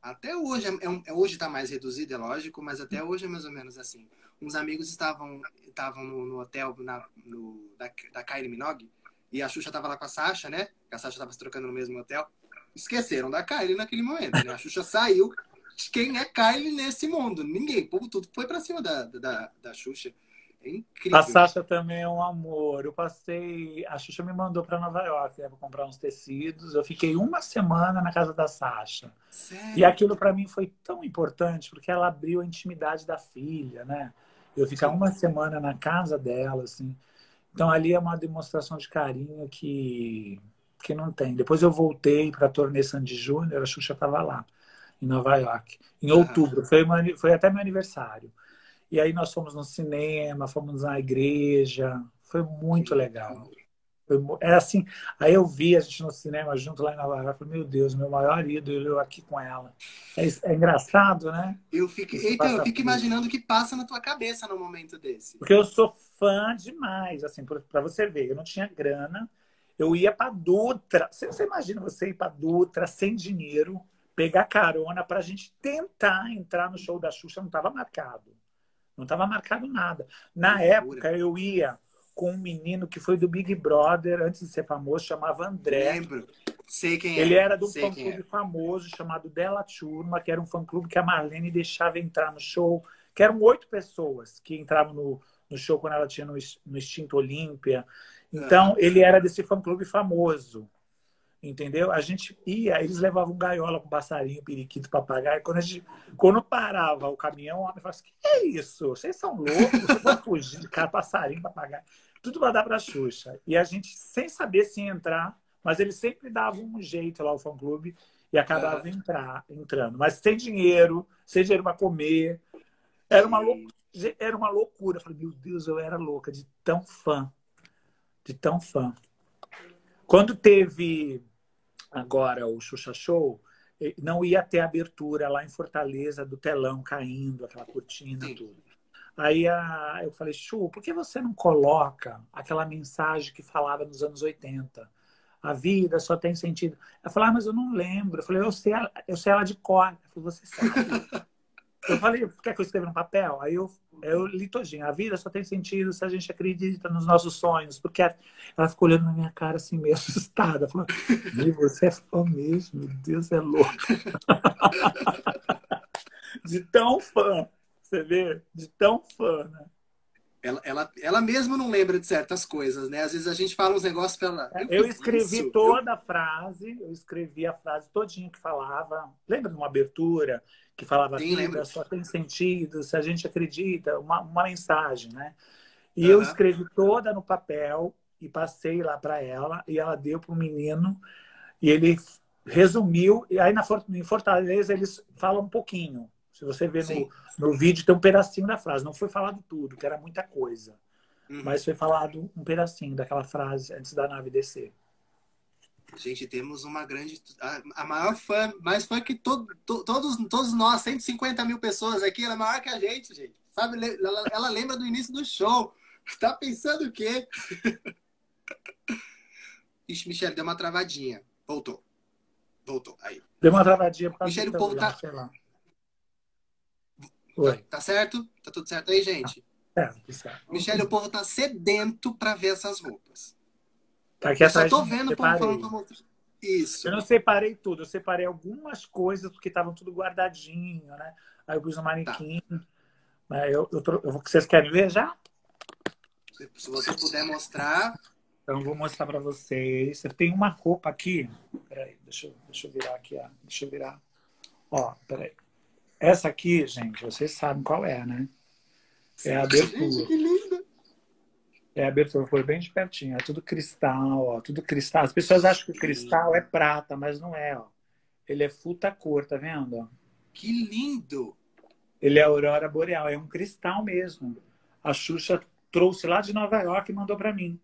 Até hoje, é, um, é, hoje está mais reduzido, é lógico, mas até hoje é mais ou menos assim. Uns amigos estavam estavam no, no hotel na, no, da, da Kylie Minogue e a Xuxa estava lá com a Sasha, né? A Sasha estava se trocando no mesmo hotel. Esqueceram da Kylie naquele momento, né? A Xuxa saiu. Quem é Kylie nesse mundo? Ninguém. O povo tudo foi para cima da, da, da Xuxa. É incrível. A Sasha também é um amor. Eu passei. A Xuxa me mandou para Nova York né, para comprar uns tecidos. Eu fiquei uma semana na casa da Sasha. Sério? E aquilo para mim foi tão importante porque ela abriu a intimidade da filha, né? Eu ficar Sim. uma semana na casa dela, assim. Então ali é uma demonstração de carinho que que não tem. Depois eu voltei para a turnê Sandy Júnior, a Xuxa estava lá em Nova York, em outubro. Foi, uma, foi até meu aniversário. E aí nós fomos no cinema, fomos na igreja. Foi muito legal. Foi, é assim, aí eu vi a gente no cinema junto lá em Nova York. Falei, meu Deus, meu maior ídolo, eu aqui com ela. É, é engraçado, né? Eu fico, então, eu fico imaginando o que passa na tua cabeça no momento desse. Porque eu sou fã demais, assim, para você ver. Eu não tinha grana. Eu ia para Dutra. Você, você imagina você ir para Dutra sem dinheiro, pegar carona para a gente tentar entrar no show da Xuxa, não estava marcado. Não estava marcado nada. Na que época, loucura. eu ia com um menino que foi do Big Brother, antes de ser famoso, chamava André. Lembro. Sei quem Ele é. era de um fã-clube é. famoso chamado Della Turma, que era um fã-clube que a Marlene deixava entrar no show, que eram oito pessoas que entravam no, no show quando ela tinha no, no Extinto Olímpia. Então, ele era desse fã-clube famoso entendeu? A gente ia, eles levavam gaiola com passarinho, periquito, papagaio. Quando, a gente, quando parava o caminhão, o homem falava assim: que é isso? Vocês são loucos? Vocês vão fugir de cara, passarinho, papagaio. Tudo para dar para a Xuxa. E a gente, sem saber se entrar, mas eles sempre davam um jeito lá, o fã-clube, e acabava entrar, entrando. Mas sem dinheiro, sem dinheiro para comer. Era uma, loucura, era uma loucura. Eu falei, meu Deus, eu era louca de tão fã. De tão fã. Quando teve agora o Xuxa Show, não ia ter abertura lá em Fortaleza do telão caindo, aquela cortina, Sim. tudo. Aí a, eu falei, Chu, por que você não coloca aquela mensagem que falava nos anos 80? A vida só tem sentido. Ela falou, ah, mas eu não lembro. Eu falei, eu sei, eu sei ela de cor. Ela falou, você sabe. Eu falei, quer que eu escreva no papel? Aí eu, eu li todinho. A vida só tem sentido se a gente acredita nos nossos sonhos. Porque ela ficou olhando na minha cara assim, meio assustada. Falando, você é fã mesmo? Meu Deus, é louco. De tão fã. Você vê? De tão fã, né? Ela, ela, ela mesma não lembra de certas coisas, né? Às vezes a gente fala uns negócios para ela. Eu, eu escrevi isso. toda a frase, eu escrevi a frase todinha que falava. Lembra de uma abertura que falava Sim, vida só tem sentido se a gente acredita, uma, uma mensagem, né? E uhum. eu escrevi toda no papel e passei lá para ela e ela deu para o menino e ele resumiu. E aí na em Fortaleza eles falam um pouquinho. Se você ver no, no vídeo, tem um pedacinho da frase. Não foi falado tudo, que era muita coisa. Uhum. Mas foi falado um pedacinho daquela frase antes da nave descer. Gente, temos uma grande. A, a maior fã, mais fã que to, to, todos, todos nós, 150 mil pessoas aqui, ela é maior que a gente, gente. Sabe? Ela, ela lembra do início do show. Tá pensando o quê? Ixi, Michelle, deu uma travadinha. Voltou. Voltou. Aí. Deu uma travadinha por causa Michelle, o povo tá. Sei lá. Oi. Tá, tá, certo? Tá tudo certo aí, gente? Tá, certo. Michelle, o povo tá sedento pra ver essas roupas. Tá aqui Eu só tô vendo falando. Isso. Eu não separei tudo, eu separei algumas coisas porque estavam tudo guardadinho, né? Aí eu pus no manequim. Tá. Eu, eu, eu, vocês querem ver já? Se você puder mostrar. Então, eu vou mostrar para vocês. Eu tenho uma roupa aqui. Peraí, deixa eu, deixa eu virar aqui. Ó. Deixa eu virar. Ó, peraí. Essa aqui, gente, vocês sabem qual é, né? É a abertura. Gente, que linda! É a abertura, foi bem de pertinho. É tudo cristal, ó. Tudo cristal. As pessoas acham que o cristal é prata, mas não é, ó. Ele é futa cor, tá vendo? Que lindo! Ele é aurora boreal, é um cristal mesmo. A Xuxa trouxe lá de Nova York e mandou para mim,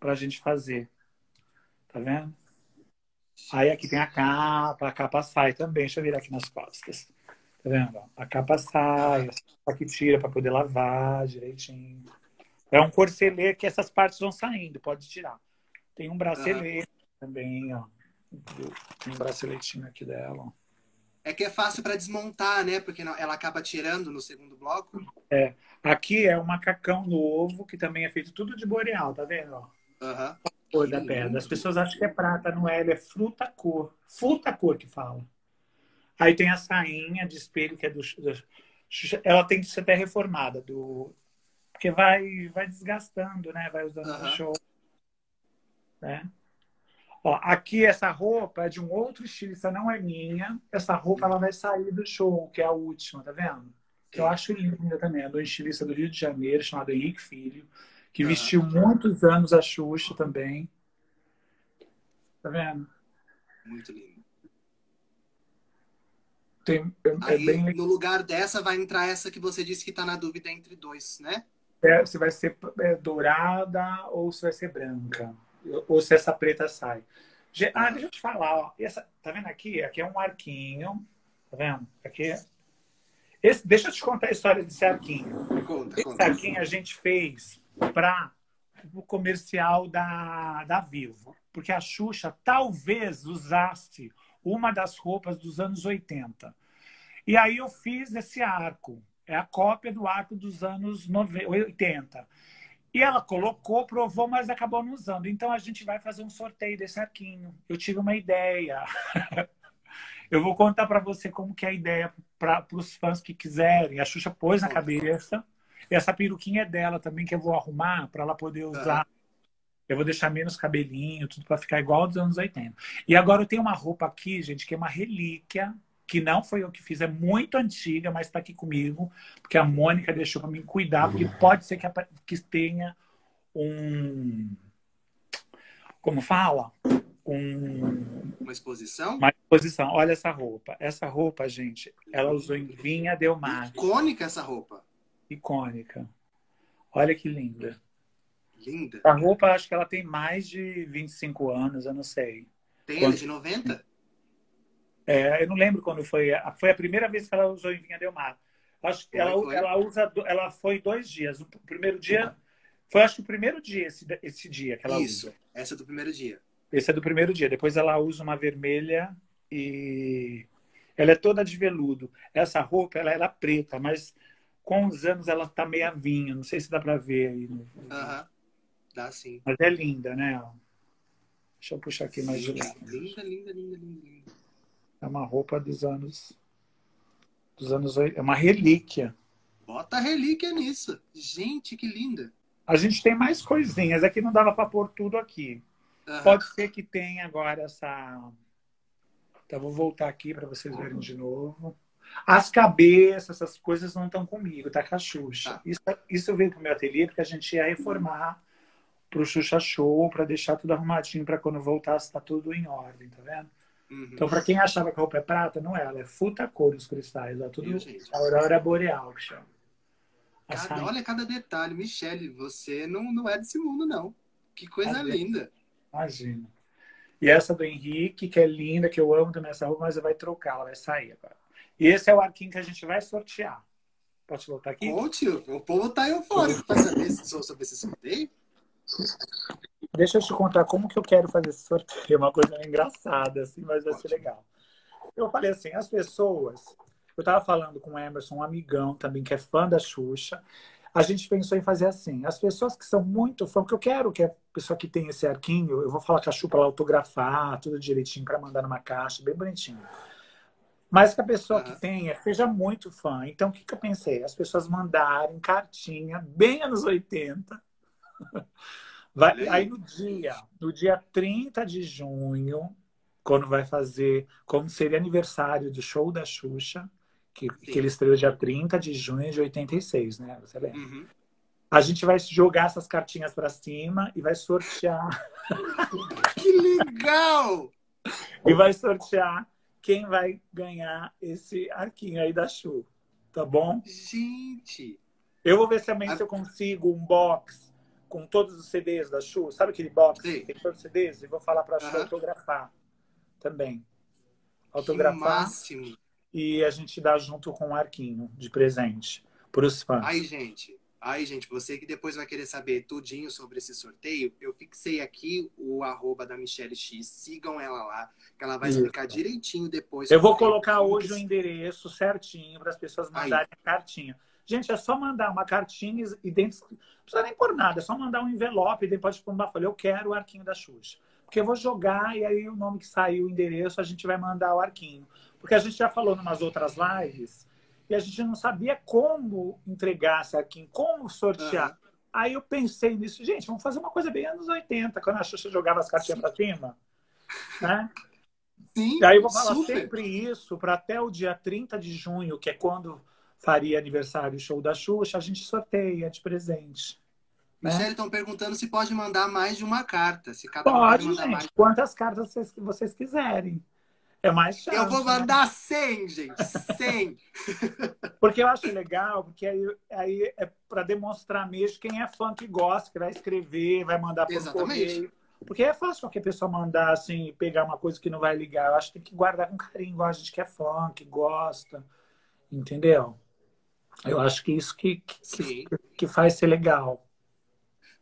pra gente fazer. Tá vendo? Aí aqui tem a capa, a capa sai também. Deixa eu virar aqui nas costas. Tá vendo? A capa sai, aqui tira para poder lavar direitinho. É um corcelê que essas partes vão saindo, pode tirar. Tem um bracelete também, ó. Tem um braceletinho aqui dela, ó. É que é fácil para desmontar, né? Porque ela acaba tirando no segundo bloco. É. Aqui é um macacão novo, que também é feito tudo de boreal, tá vendo? Ó? Uhum. Cor da pedra. As pessoas acham que é prata, não é? Ele é fruta cor. Fruta cor que fala. Aí tem a sainha de espelho, que é do, do. Ela tem que ser até reformada, do, porque vai, vai desgastando, né? Vai usando uhum. no show. Né? Ó, aqui essa roupa é de um outro estilista, não é minha. Essa roupa ela vai sair do show, que é a última, tá vendo? Que eu acho linda também. É do estilista do Rio de Janeiro, chamado Henrique Filho, que uhum. vestiu muitos anos a Xuxa também. Tá vendo? Muito lindo. Tem, é, é Aí, bem... no lugar dessa vai entrar essa que você disse que está na dúvida entre dois, né? É, se vai ser é, dourada ou se vai ser branca. Ou se essa preta sai. Ah, deixa eu te falar, ó. Essa, tá vendo aqui? Aqui é um arquinho. Tá vendo? Aqui. Esse, deixa eu te contar a história desse arquinho. Conta, Esse conta. arquinho a gente fez para o comercial da, da Vivo. Porque a Xuxa talvez usasse uma das roupas dos anos 80. E aí eu fiz esse arco. É a cópia do arco dos anos 80. E ela colocou, provou, mas acabou não usando. Então a gente vai fazer um sorteio desse arquinho. Eu tive uma ideia. eu vou contar para você como que é a ideia para os fãs que quiserem. A Xuxa pôs na cabeça. E essa peruquinha é dela também, que eu vou arrumar para ela poder usar. Eu vou deixar menos cabelinho, tudo para ficar igual aos anos 80. E agora eu tenho uma roupa aqui, gente, que é uma relíquia que não foi eu que fiz, é muito antiga, mas está aqui comigo, porque a Mônica deixou para mim cuidar, porque pode ser que, que tenha um. Como fala? Um, uma exposição? Uma exposição. Olha essa roupa. Essa roupa, gente, ela usou em Vinha Del Mar. Icônica essa roupa. Icônica. Olha que linda. Linda. A roupa, acho que ela tem mais de 25 anos, eu não sei. Tem Quanto... de 90? É, eu não lembro quando foi. Foi a primeira vez que ela usou em Vinha Del Mar. Acho que ela, ela usa. Ela foi dois dias. O primeiro dia. Foi acho que o primeiro dia, esse, esse dia que ela Isso, usa. Essa é do primeiro dia. Esse é do primeiro dia. Depois ela usa uma vermelha e. Ela é toda de veludo. Essa roupa ela era preta, mas com os anos ela tá meio vinho. Não sei se dá para ver aí. No... Uhum. Dá sim. Mas é linda, né? Deixa eu puxar aqui mais de lado. Linda, linda, linda, linda, linda. É uma roupa dos anos. Dos anos. É uma relíquia. Bota relíquia nisso. Gente, que linda. A gente tem mais coisinhas. Aqui não dava para pôr tudo aqui. Uhum. Pode ser que tenha agora essa. Então, vou voltar aqui para vocês verem de novo. As cabeças, essas coisas não estão comigo, tá com a Xuxa. Tá. Isso, isso veio pro meu ateliê porque a gente ia reformar pro Xuxa Show para deixar tudo arrumadinho para quando voltasse tá tudo em ordem, tá vendo? Uhum. Então, para quem achava que a roupa é prata, não é. Ela é futa cor os cristais. É tudo aurora boreal que chama. Cada, olha cada detalhe. Michele, você não, não é desse mundo, não. Que coisa linda. Imagina. E essa do Henrique, que é linda, que eu amo também essa roupa, mas vai trocar, ela vai sair agora. E esse é o arquinho que a gente vai sortear. Posso voltar aqui? Conte, o povo tá eufórico para saber sobre esse sorteio. Deixa eu te contar como que eu quero fazer esse sorteio. É uma coisa engraçada, assim, mas vai ser legal. Eu falei assim, as pessoas... Eu estava falando com o Emerson, um amigão também, que é fã da Xuxa. a gente pensou em fazer assim. As pessoas que são muito fã, porque eu quero que a pessoa que tem esse arquinho, eu vou falar com a Chu para ela autografar, tudo direitinho, para mandar numa caixa, bem bonitinho. Mas que a pessoa que tenha seja muito fã. Então, o que, que eu pensei? As pessoas mandarem cartinha, bem anos 80. Vai, aí no dia, no dia 30 de junho, quando vai fazer, como seria aniversário do show da Xuxa, que, que ele estreou dia 30 de junho de 86, né? Você lembra? Uhum. A gente vai jogar essas cartinhas para cima e vai sortear. que legal! e vai sortear quem vai ganhar esse arquinho aí da Chu. Tá bom? Gente! Eu vou ver também a... se eu consigo um box com todos os CDs da Chu. Sabe aquele box Sim. que tem todos os CDs? E vou falar para a Chu autografar também. Autografar. Que máximo! e a gente dá junto com um arquinho de presente para os fãs. Aí, gente, aí, gente, você que depois vai querer saber tudinho sobre esse sorteio, eu fixei aqui o arroba da Michelle X, sigam ela lá, que ela vai Isso. explicar direitinho depois. Eu vou colocar hoje o endereço certinho para as pessoas mandarem aí. a cartinha. Gente, é só mandar uma cartinha e dentro. Não precisa nem por nada, é só mandar um envelope e depois pôr uma folha. Eu quero o arquinho da Xuxa. Porque eu vou jogar e aí o nome que saiu, o endereço, a gente vai mandar o arquinho. Porque a gente já falou em umas outras lives e a gente não sabia como entregar esse arquinho, como sortear. Uhum. Aí eu pensei nisso, gente, vamos fazer uma coisa bem anos 80, quando a Xuxa jogava as cartinhas para cima. Né? Sim, e aí eu vou falar super. sempre isso para até o dia 30 de junho, que é quando faria aniversário show da Xuxa, a gente sorteia de presente. Né? Michelle, estão perguntando se pode mandar mais de uma carta. Se cada pode, pode gente. Mais... Quantas cartas vocês, vocês quiserem. É mais chance. Eu vou né? mandar né? 100, gente. 100. porque eu acho legal, porque aí, aí é para demonstrar mesmo quem é fã que gosta, que vai escrever, vai mandar por correio. Porque é fácil qualquer pessoa mandar, assim, pegar uma coisa que não vai ligar. Eu acho que tem que guardar com carinho, igual a gente que é fã, que gosta. Entendeu? Eu acho que isso que, que, que faz ser legal.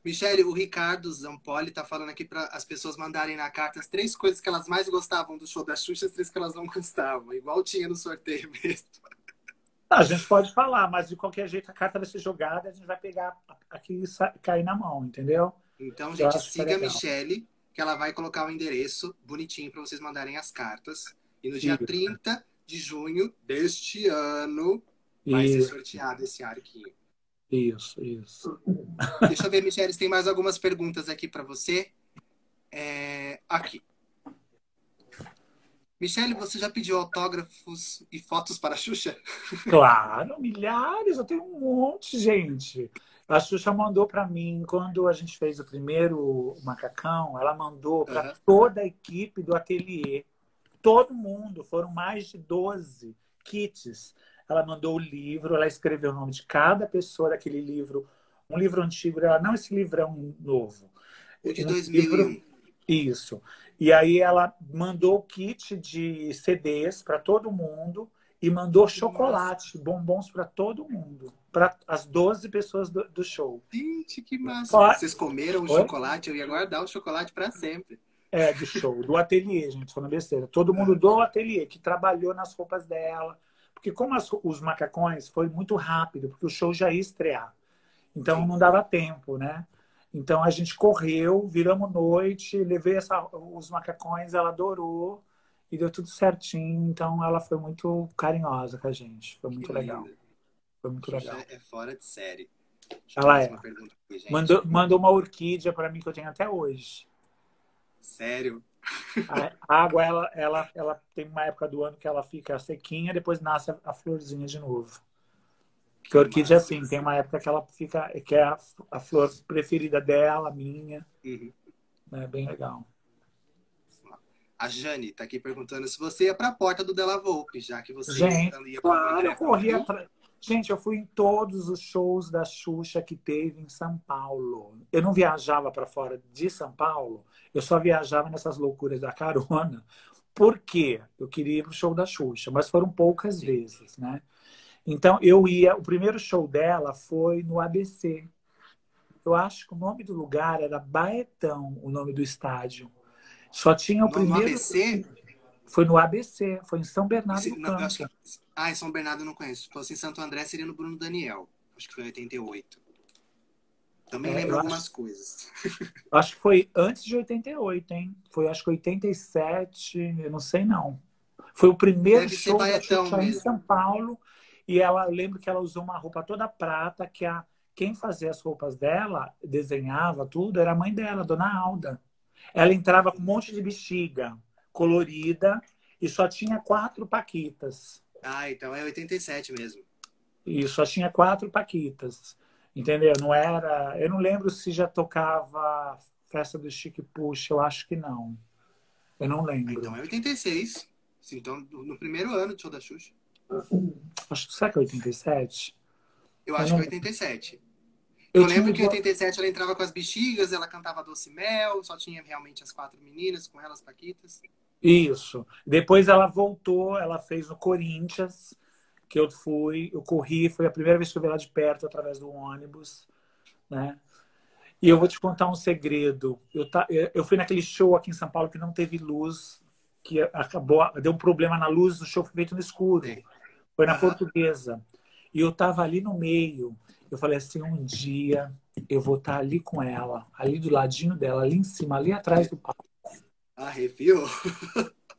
Michele, o Ricardo Zampoli tá falando aqui para as pessoas mandarem na carta as três coisas que elas mais gostavam do show da Xuxa e as três que elas não gostavam. Igual tinha no sorteio mesmo. A gente pode falar, mas de qualquer jeito a carta vai ser jogada a gente vai pegar aqui e cair na mão, entendeu? Então, gente, siga a Michele, que ela vai colocar o endereço bonitinho para vocês mandarem as cartas. E no dia Isso. 30 de junho deste ano vai Isso. ser sorteado esse arquinho. Isso, isso. Deixa eu ver, Michelle, tem mais algumas perguntas aqui para você. É... Aqui. Michelle, você já pediu autógrafos e fotos para a Xuxa? Claro, milhares, eu tenho um monte, gente. A Xuxa mandou para mim, quando a gente fez o primeiro macacão, ela mandou para uhum. toda a equipe do ateliê. Todo mundo, foram mais de 12 kits ela mandou o livro, ela escreveu o nome de cada pessoa daquele livro. Um livro antigo, ela não esse livrão novo. O de um 2001. Livro, isso. E aí ela mandou o kit de CDs para todo mundo e mandou chocolate, bombons para todo mundo, para as 12 pessoas do, do, show. Gente, que massa! Pode... Vocês comeram o chocolate? Eu ia guardar o chocolate para sempre. É, do show, do ateliê, gente, falando besteira. Todo mundo do ateliê que trabalhou nas roupas dela, porque como as, os macacões foi muito rápido, porque o show já ia estrear. Então não dava tempo, né? Então a gente correu, viramos noite, levei essa, os macacões, ela adorou e deu tudo certinho. Então ela foi muito carinhosa com a gente. Foi muito que legal. Foi muito legal. É fora de série. Deixa ela é. Aqui, mandou, mandou uma orquídea para mim que eu tenho até hoje. Sério? A água, ela, ela, ela tem uma época do ano que ela fica sequinha, depois nasce a, florzinha de novo. Que a orquídea, assim, tem uma época que ela fica, que é a, a flor preferida dela, minha. Uhum. É bem legal. A Jane está aqui perguntando se você ia para a porta do Della Volpe, já que você Gente, ia claro, eu corri atrás. Gente, eu fui em todos os shows da Xuxa que teve em São Paulo. Eu não viajava para fora de São Paulo, eu só viajava nessas loucuras da carona, porque eu queria ir para o show da Xuxa, mas foram poucas vezes, né? Então eu ia. O primeiro show dela foi no ABC. Eu acho que o nome do lugar era Baetão, o nome do estádio. Só tinha o no primeiro. No ABC? Foi no ABC, foi em São Bernardo do Campo. Ah, em São Bernardo eu não conheço. Se fosse em Santo André, seria no Bruno Daniel. Acho que foi em 88. Também é, lembro algumas acho, coisas. Acho que foi antes de 88, hein? Foi acho que 87, eu não sei não. Foi o primeiro Deve show da Xuxa em São Paulo. E ela lembro que ela usou uma roupa toda prata, que a quem fazia as roupas dela, desenhava tudo, era a mãe dela, Dona Alda. Ela entrava com um monte de bexiga colorida e só tinha quatro paquitas. Ah, então é 87 mesmo. E só tinha quatro paquitas. Entendeu? Não era. Eu não lembro se já tocava Festa do Chique Puxa, eu acho que não. Eu não lembro. Então é 86. Então, no primeiro ano de show da Xuxa. Acho que será que é 87? Eu acho eu não... que é 87. Eu, eu lembro que em 87 ela entrava com as bexigas, ela cantava Doce Mel, só tinha realmente as quatro meninas, com elas Paquitas. Isso. Depois ela voltou, ela fez no Corinthians, que eu fui, eu corri, foi a primeira vez que eu vi ela de perto através do ônibus, né? E eu vou te contar um segredo. Eu, tá, eu fui naquele show aqui em São Paulo que não teve luz, que acabou, deu um problema na luz, o show foi feito no escuro. Foi na portuguesa. E eu tava ali no meio. Eu falei assim, um dia eu vou estar tá ali com ela, ali do ladinho dela, ali em cima, ali atrás do palco. Arrepiou.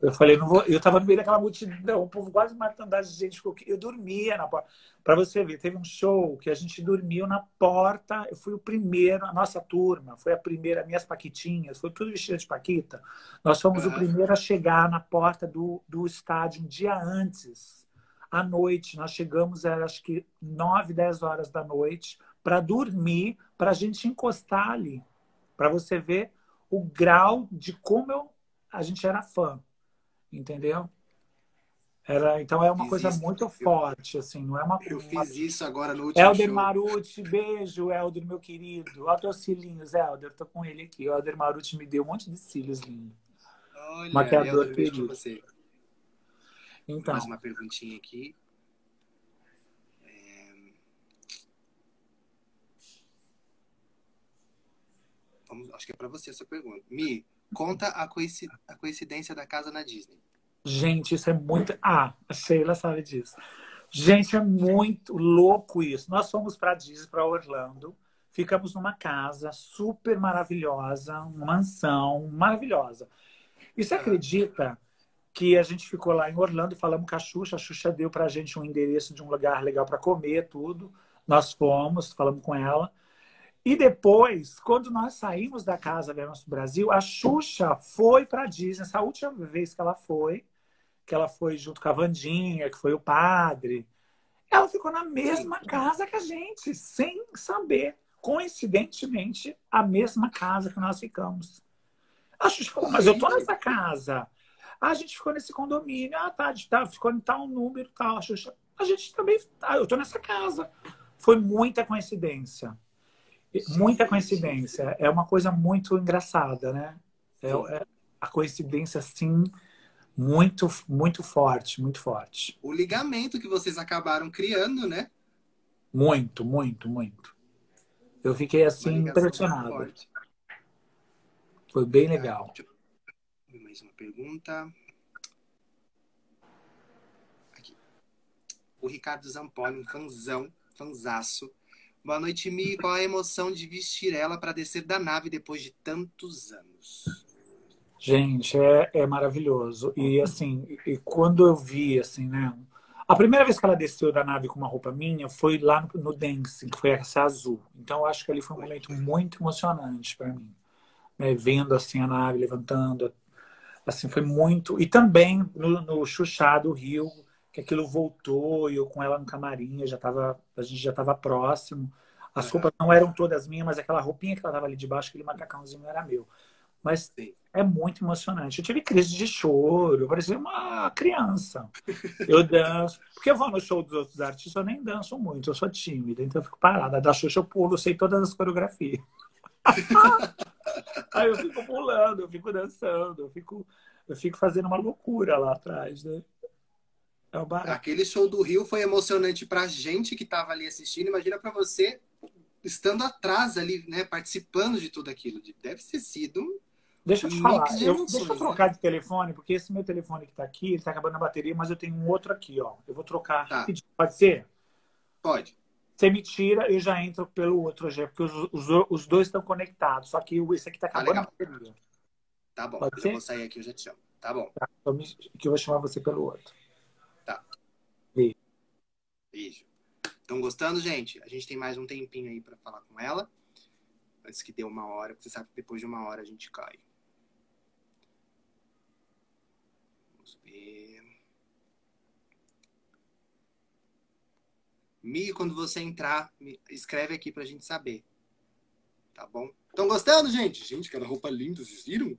Eu falei, não vou. Eu tava no meio daquela multidão, o povo quase matando a gente. Eu dormia na porta. Para você ver, teve um show que a gente dormiu na porta. Eu fui o primeiro, a nossa turma, foi a primeira, minhas paquitinhas, foi tudo vestido de paquita. Nós fomos o primeiro a chegar na porta do, do estádio um dia antes, à noite. Nós chegamos, era acho que 9, 10 horas da noite, para dormir, para a gente encostar ali. Para você ver o grau de como eu, a gente era fã entendeu? Era, então é uma coisa isso, muito eu, forte, assim, não é uma Eu uma... fiz isso agora no último Helder show. Maruti, beijo, Helder, meu querido. Olha teus cílios, Helder, tô com ele aqui. O Helder Maruti me deu um monte de cílios lindos. Olha, Maquiador Helder. Você. Então. Mais uma perguntinha aqui. É... Vamos, acho que é para você essa pergunta. Mi, Conta a, coincidência da casa na Disney. Gente, isso é muito. Ah, a Sheila sabe disso. Gente, é muito louco isso. Nós fomos para Disney, para Orlando. Ficamos numa casa super maravilhosa, uma mansão maravilhosa. E você acredita que a gente ficou lá em Orlando e falamos com a Xuxa? A Xuxa deu para a gente um endereço de um lugar legal para comer, tudo. Nós fomos, falamos com ela. E depois, quando nós saímos da casa viemos para o Brasil, a Xuxa foi para a Disney. Essa última vez que ela foi, que ela foi junto com a Vandinha, que foi o padre, ela ficou na mesma casa que a gente, sem saber. Coincidentemente, a mesma casa que nós ficamos. A Xuxa falou, mas eu tô nessa casa. Ah, a gente ficou nesse condomínio. Ah, tá, tá ficou em tal número, tal. A Xuxa, a gente também, ah, eu tô nessa casa. Foi muita coincidência. Muita coincidência. É uma coisa muito engraçada, né? É, é, a coincidência, assim, muito, muito forte, muito forte. O ligamento que vocês acabaram criando, né? Muito, muito, muito. Eu fiquei, assim, impressionado. Foi bem legal. Mais uma pergunta. Aqui. O Ricardo Zampoli, um fanzão, fanzaço Boa noite, Mi. Qual a emoção de vestir ela para descer da nave depois de tantos anos? Gente, é, é maravilhoso. E assim, e quando eu vi, assim, né? A primeira vez que ela desceu da nave com uma roupa minha foi lá no, no Dancing, que foi essa azul. Então, eu acho que ali foi um momento muito emocionante para mim. Né? Vendo, assim, a nave levantando. Assim, foi muito... E também no, no Xuxá do Rio, que aquilo voltou e eu com ela no camarim, já tava, a gente já estava próximo. As roupas não eram todas minhas, mas aquela roupinha que ela tava ali debaixo, aquele macacãozinho era meu. Mas é muito emocionante. Eu tive crise de choro, eu parecia uma criança. Eu danço. Porque eu vou no show dos outros artistas, eu nem danço muito, eu sou tímida, então eu fico parada. Da Xuxa eu pulo, eu sei todas as coreografias. Aí eu fico pulando, eu fico dançando, eu fico, eu fico fazendo uma loucura lá atrás, né? É Aquele show do Rio foi emocionante pra gente que tava ali assistindo. Imagina para você estando atrás ali, né, participando de tudo aquilo. Deve ter sido. Deixa eu te falar, de eu, deixa eu trocar de telefone, porque esse meu telefone que tá aqui, ele tá acabando a bateria, mas eu tenho um outro aqui, ó. Eu vou trocar tá. rapidinho. Pode ser? Pode. Você me tira, eu já entro pelo outro, já, porque os, os, os dois estão conectados. Só que esse aqui tá ah, acabando ah, Tá bom, Pode eu ser? vou sair aqui, eu já te chamo. Tá bom. Tá, então que eu vou chamar você pelo outro. Beijo. Estão gostando, gente? A gente tem mais um tempinho aí para falar com ela. Antes que dê uma hora, porque você sabe que depois de uma hora a gente cai. Vamos ver. Mi, quando você entrar, escreve aqui pra gente saber. Tá bom? Estão gostando, gente? Gente, aquela roupa linda, vocês viram?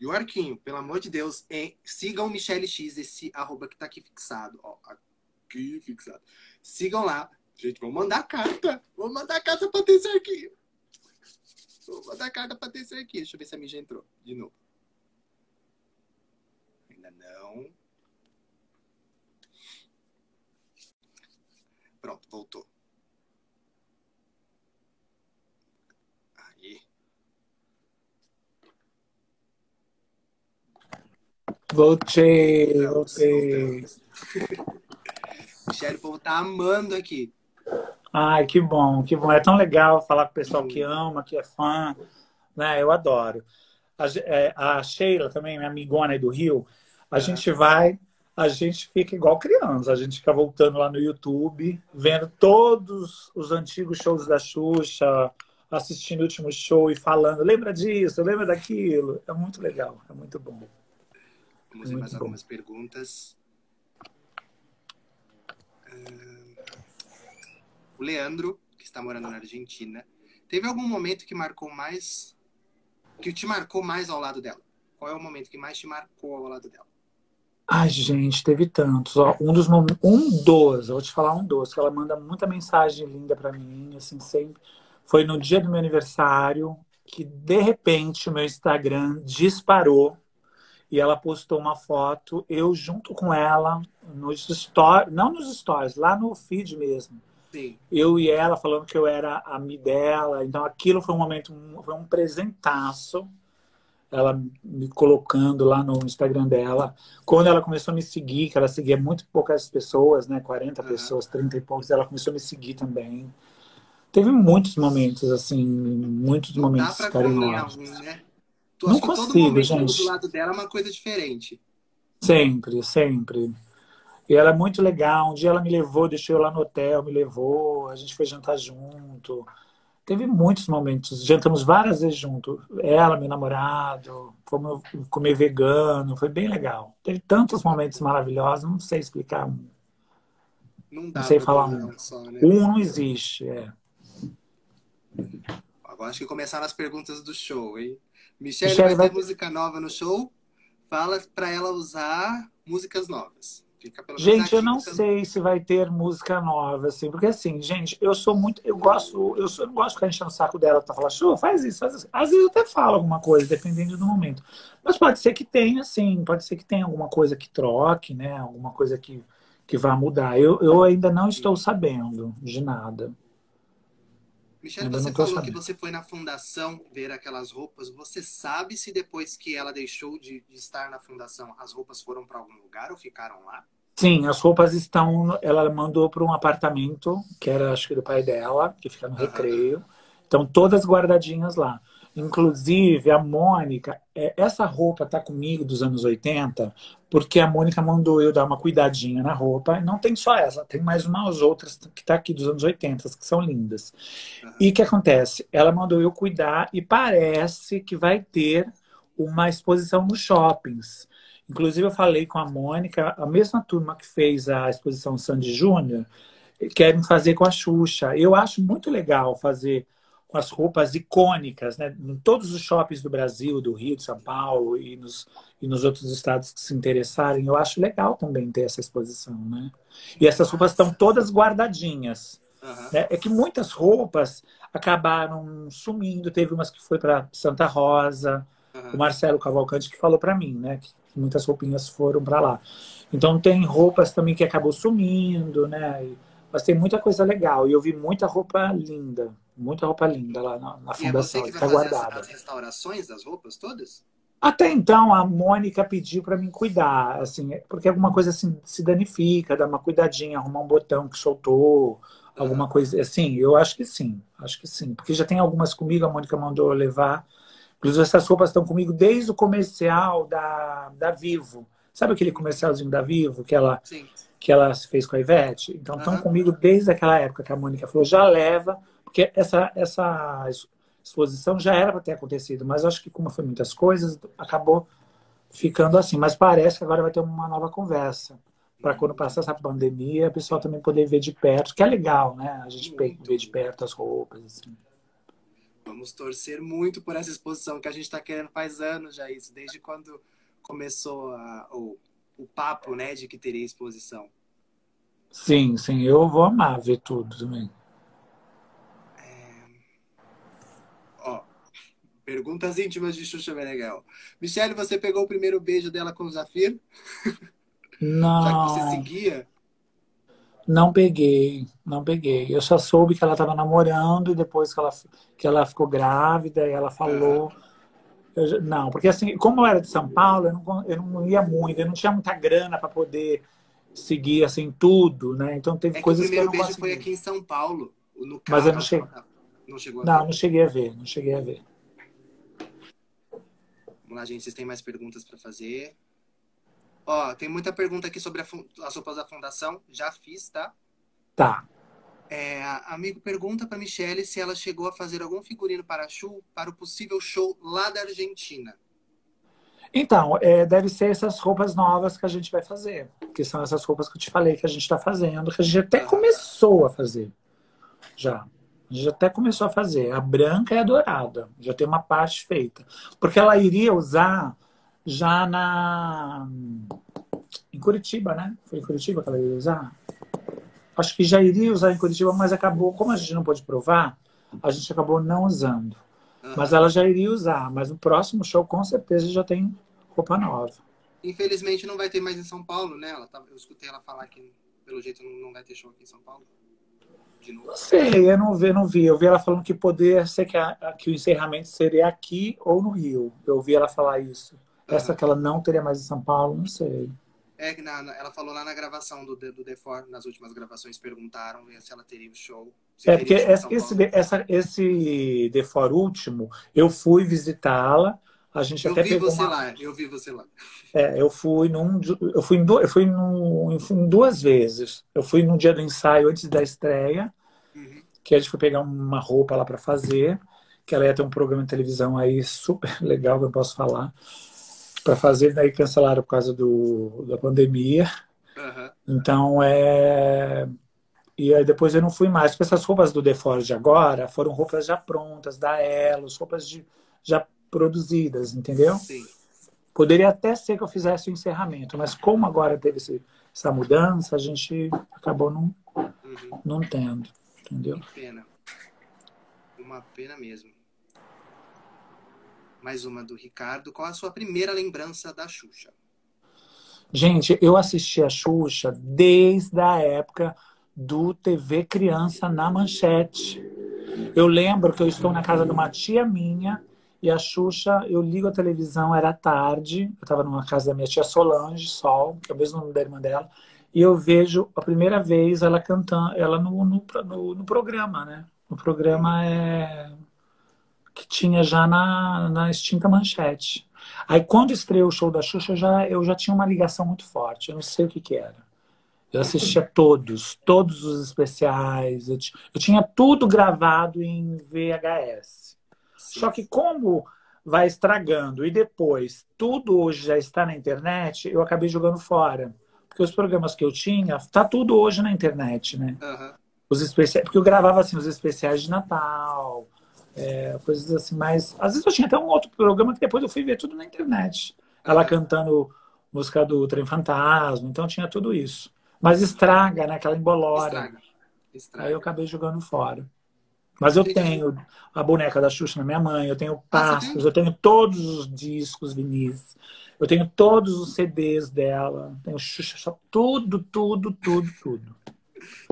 E o arquinho, pelo amor de Deus, é, sigam Michelle X, esse arroba que tá aqui fixado. Ó, aqui fixado. Sigam lá. Gente, vamos mandar carta. Vamos mandar carta pra ter esse arquinho. Vou mandar carta pra ter esse arquinho. Deixa eu ver se a mídia entrou de novo. Ainda não. Pronto, voltou. Voltei, voltei. Michelle, o povo tá amando aqui. Ai, que bom, que bom. É tão legal falar com o pessoal que ama, que é fã. Né? Eu adoro. A, é, a Sheila também, minha amigona aí do Rio, a é. gente vai, a gente fica igual criança. A gente fica voltando lá no YouTube, vendo todos os antigos shows da Xuxa, assistindo o último show e falando, lembra disso, lembra daquilo. É muito legal, é muito bom. Vamos ver mais bom. algumas perguntas. O Leandro, que está morando na Argentina, teve algum momento que marcou mais, que te marcou mais ao lado dela? Qual é o momento que mais te marcou ao lado dela? Ai, gente, teve tantos. Ó, um dos momentos, um dos, vou te falar um dos, que ela manda muita mensagem linda para mim, assim, sempre. Foi no dia do meu aniversário que de repente o meu Instagram disparou e ela postou uma foto, eu junto com ela, nos stories, não nos stories, lá no feed mesmo. Sim. Eu e ela falando que eu era amiga dela. Então aquilo foi um momento, foi um presentaço. Ela me colocando lá no Instagram dela. Quando ela começou a me seguir, que ela seguia muito poucas pessoas, né? 40 uhum. pessoas, 30 e poucos, ela começou a me seguir também. Teve muitos momentos, assim, muitos Não momentos carinhosos. Né? Tu não consigo, todo momento gente. do lado dela é uma coisa diferente. Sempre, sempre. E ela é muito legal. Um dia ela me levou, deixou eu lá no hotel, me levou, a gente foi jantar junto. Teve muitos momentos. Jantamos várias vezes junto. Ela, meu namorado, fomos comer vegano, foi bem legal. Teve tantos momentos maravilhosos, não sei explicar um. Não, dá não sei falar um. Só, né? Um não existe, é. Agora acho que começaram as perguntas do show, hein? Michelle, Michelle vai, vai ter música nova no show. Fala para ela usar músicas novas. Gente, eu não sei se vai ter música nova, assim, porque assim, gente, eu sou muito, eu gosto, eu, sou, eu não gosto de ficar enchendo o saco dela para falar, show, faz isso, faz isso. Às vezes eu até falo alguma coisa, dependendo do momento. Mas pode ser que tenha, assim, pode ser que tenha alguma coisa que troque, né? Alguma coisa que, que vá mudar. Eu, eu ainda não estou sabendo de nada. Michelle, você falou que você foi na fundação ver aquelas roupas. Você sabe se depois que ela deixou de, de estar na fundação, as roupas foram para algum lugar ou ficaram lá? Sim, as roupas estão. Ela mandou para um apartamento, que era acho que do pai dela, que fica no recreio. Estão todas guardadinhas lá. Inclusive, a Mônica, é, essa roupa tá comigo dos anos 80, porque a Mônica mandou eu dar uma cuidadinha na roupa. Não tem só essa, tem mais umas outras que tá aqui dos anos 80, que são lindas. E o que acontece? Ela mandou eu cuidar e parece que vai ter uma exposição nos shoppings. Inclusive, eu falei com a Mônica, a mesma turma que fez a exposição Sandy Júnior, querem fazer com a Xuxa. Eu acho muito legal fazer com as roupas icônicas, né? Em todos os shoppings do Brasil, do Rio, de São Paulo e nos, e nos outros estados que se interessarem, eu acho legal também ter essa exposição, né? E essas roupas estão todas guardadinhas. Uhum. Né? É que muitas roupas acabaram sumindo. Teve umas que foi para Santa Rosa, uhum. o Marcelo Cavalcante que falou para mim, né? Que muitas roupinhas foram para lá. Então tem roupas também que acabou sumindo, né? Mas tem muita coisa legal. E eu vi muita roupa linda. Muita roupa linda lá na, na fundação. E é você que vai tá guardada. as restaurações das roupas todas? Até então, a Mônica pediu para mim cuidar, assim, porque alguma coisa assim se danifica, dar uma cuidadinha, arrumar um botão que soltou, Alguma coisa assim? Eu acho que sim, acho que sim. Porque já tem algumas comigo, a Mônica mandou levar. Inclusive, essas roupas estão comigo desde o comercial da, da Vivo. Sabe aquele comercialzinho da Vivo que ela, sim. que ela fez com a Ivete? Então, estão uhum. comigo desde aquela época que a Mônica falou, já leva, porque essa, essa exposição já era para ter acontecido, mas acho que como foi muitas coisas, acabou ficando assim. Mas parece que agora vai ter uma nova conversa para quando passar essa pandemia, o pessoal também poder ver de perto, que é legal, né? A gente muito. ver de perto as roupas, assim. Vamos torcer muito por essa exposição que a gente está querendo faz anos já isso, desde quando começou a, o, o papo, né, de que teria exposição. Sim, sim, eu vou amar ver tudo também. É... Ó, perguntas íntimas de Xuxa Meneghel. Michelle, você pegou o primeiro beijo dela com o Zafir? Não. Já que você seguia? Não peguei, não peguei. Eu só soube que ela estava namorando e depois que ela, que ela ficou grávida e ela falou. Eu, não, porque assim, como eu era de São Paulo, eu não, eu não ia muito, eu não tinha muita grana para poder seguir assim tudo, né? Então teve é coisas que o primeiro que eu não beijo foi aqui em São Paulo, no carro, Mas eu não cheguei. Não chegou a não, ver. não cheguei a ver, não cheguei a ver. Vamos lá, gente, vocês têm mais perguntas para fazer? Ó, tem muita pergunta aqui sobre a, as roupas da fundação. Já fiz, tá? Tá. É, amigo pergunta para Michelle se ela chegou a fazer algum figurino para show para o possível show lá da Argentina. Então, é, deve ser essas roupas novas que a gente vai fazer. Que são essas roupas que eu te falei que a gente está fazendo, que a gente até começou a fazer. Já. A gente até começou a fazer. A branca e a dourada. Já tem uma parte feita. Porque ela iria usar já na em Curitiba, né? Foi em Curitiba que ela ia usar? Acho que já iria usar em Curitiba, mas acabou, como a gente não pôde provar, a gente acabou não usando. Uhum. Mas ela já iria usar, mas no próximo show com certeza já tem roupa nova. Infelizmente não vai ter mais em São Paulo, né? Ela tá, eu escutei ela falar que pelo jeito não, vai ter show aqui em São Paulo. Não sei, eu não vi, não vi. Eu vi ela falando que poderia ser que, a, que o encerramento seria aqui ou no Rio. Eu ouvi ela falar isso. Essa que ela não teria mais em São Paulo, não sei. É que ela falou lá na gravação do, do The For, nas últimas gravações, perguntaram se ela teria o show. É, porque esse, essa, esse The For último, eu fui visitá-la. A gente eu até vi você uma... lá, eu vi você lá. É, eu fui num, eu fui, em, eu fui, num, em duas vezes. Eu fui no dia do ensaio antes da estreia, uhum. que a gente foi pegar uma roupa lá para fazer, que ela ia ter um programa de televisão aí super legal que eu posso falar para fazer, daí cancelaram por causa do, da pandemia. Uhum. Então, é. E aí depois eu não fui mais. Porque essas roupas do The Forge agora foram roupas já prontas, da Elos, roupas de, já produzidas, entendeu? Sim. Poderia até ser que eu fizesse o encerramento, mas como agora teve esse, essa mudança, a gente acabou não, uhum. não tendo, entendeu? Uma pena. Uma pena mesmo. Mais uma do Ricardo. Qual a sua primeira lembrança da Xuxa? Gente, eu assisti a Xuxa desde a época do TV Criança na Manchete. Eu lembro que eu estou na casa de uma tia minha e a Xuxa, eu ligo a televisão, era tarde, eu estava numa casa da minha tia Solange, Sol, que é o mesmo nome da irmã dela, e eu vejo a primeira vez ela cantando, ela no, no, no, no programa, né? O programa é que tinha já na, na extinta manchete. Aí quando estreou o show da Xuxa, eu já, eu já tinha uma ligação muito forte. Eu não sei o que, que era. Eu assistia todos, todos os especiais. Eu, eu tinha tudo gravado em VHS. Sim. Só que como vai estragando e depois tudo hoje já está na internet, eu acabei jogando fora. Porque os programas que eu tinha, tá tudo hoje na internet, né? Uhum. Os especiais, porque eu gravava assim os especiais de Natal, é, coisas assim, mas às vezes eu tinha até um outro programa que depois eu fui ver tudo na internet. Ela cantando música do Trem Fantasma, então tinha tudo isso. Mas estraga, né? Aquela embolora. Estraga. estraga. Aí eu acabei jogando fora. Mas eu tenho a boneca da Xuxa na minha mãe, eu tenho ah, eu tenho todos os discos vinis, eu tenho todos os CDs dela, tenho Xuxa, tudo, tudo, tudo, tudo.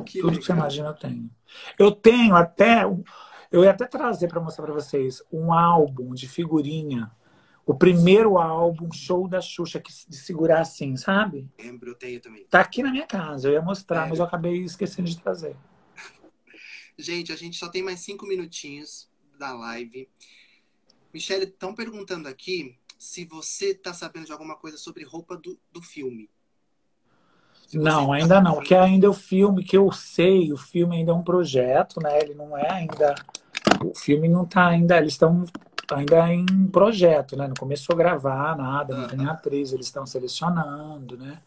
Que tudo legal. que você imagina eu tenho. Eu tenho até eu ia até trazer para mostrar para vocês um álbum de figurinha. O primeiro álbum, show da Xuxa, que de segurar assim, sabe? Lembro, eu tenho também. Tá aqui na minha casa, eu ia mostrar, é. mas eu acabei esquecendo de trazer. Gente, a gente só tem mais cinco minutinhos da live. Michelle, estão perguntando aqui se você está sabendo de alguma coisa sobre roupa do, do filme. Não, tá ainda não, porque ainda é o filme que eu sei, o filme ainda é um projeto, né? Ele não é ainda. O filme não está ainda. Eles estão ainda em projeto, né? Não começou a gravar nada, não tem atriz, eles estão selecionando, né?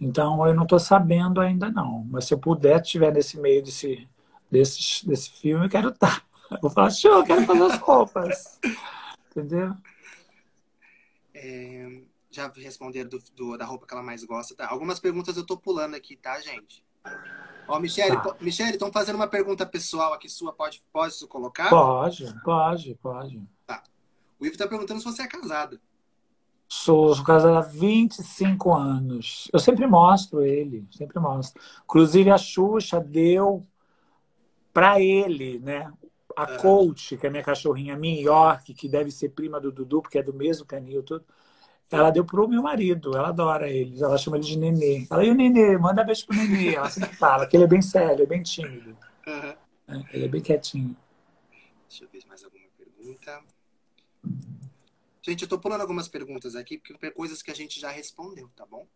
Então eu não estou sabendo ainda não. Mas se eu puder estiver nesse meio desse, desse, desse filme, eu quero estar. Tá. Vou falar, show, eu quero fazer as roupas. Entendeu? É, já responderam do, do, da roupa que ela mais gosta. Tá? Algumas perguntas eu tô pulando aqui, tá, gente? Ó, Michele, tá. Michele, estão fazendo uma pergunta pessoal aqui sua, pode, pode colocar? Pode, pode, pode. Tá. O Ivo tá perguntando se você é casada. Sou, sou casada há 25 anos. Eu sempre mostro ele, sempre mostro. Inclusive a Xuxa deu para ele, né? A é. Coach, que é minha cachorrinha Min York, que deve ser prima do Dudu, porque é do mesmo canil, tudo. Ela deu pro meu marido, ela adora ele, ela chama ele de Nenê. Ela, e o Nenê, manda beijo pro Nenê. Ela sempre fala que ele é bem sério, é bem tímido. Uhum. É, ele é bem quietinho. Deixa eu ver mais alguma pergunta. Gente, eu tô pulando algumas perguntas aqui, porque coisas que a gente já respondeu, tá bom?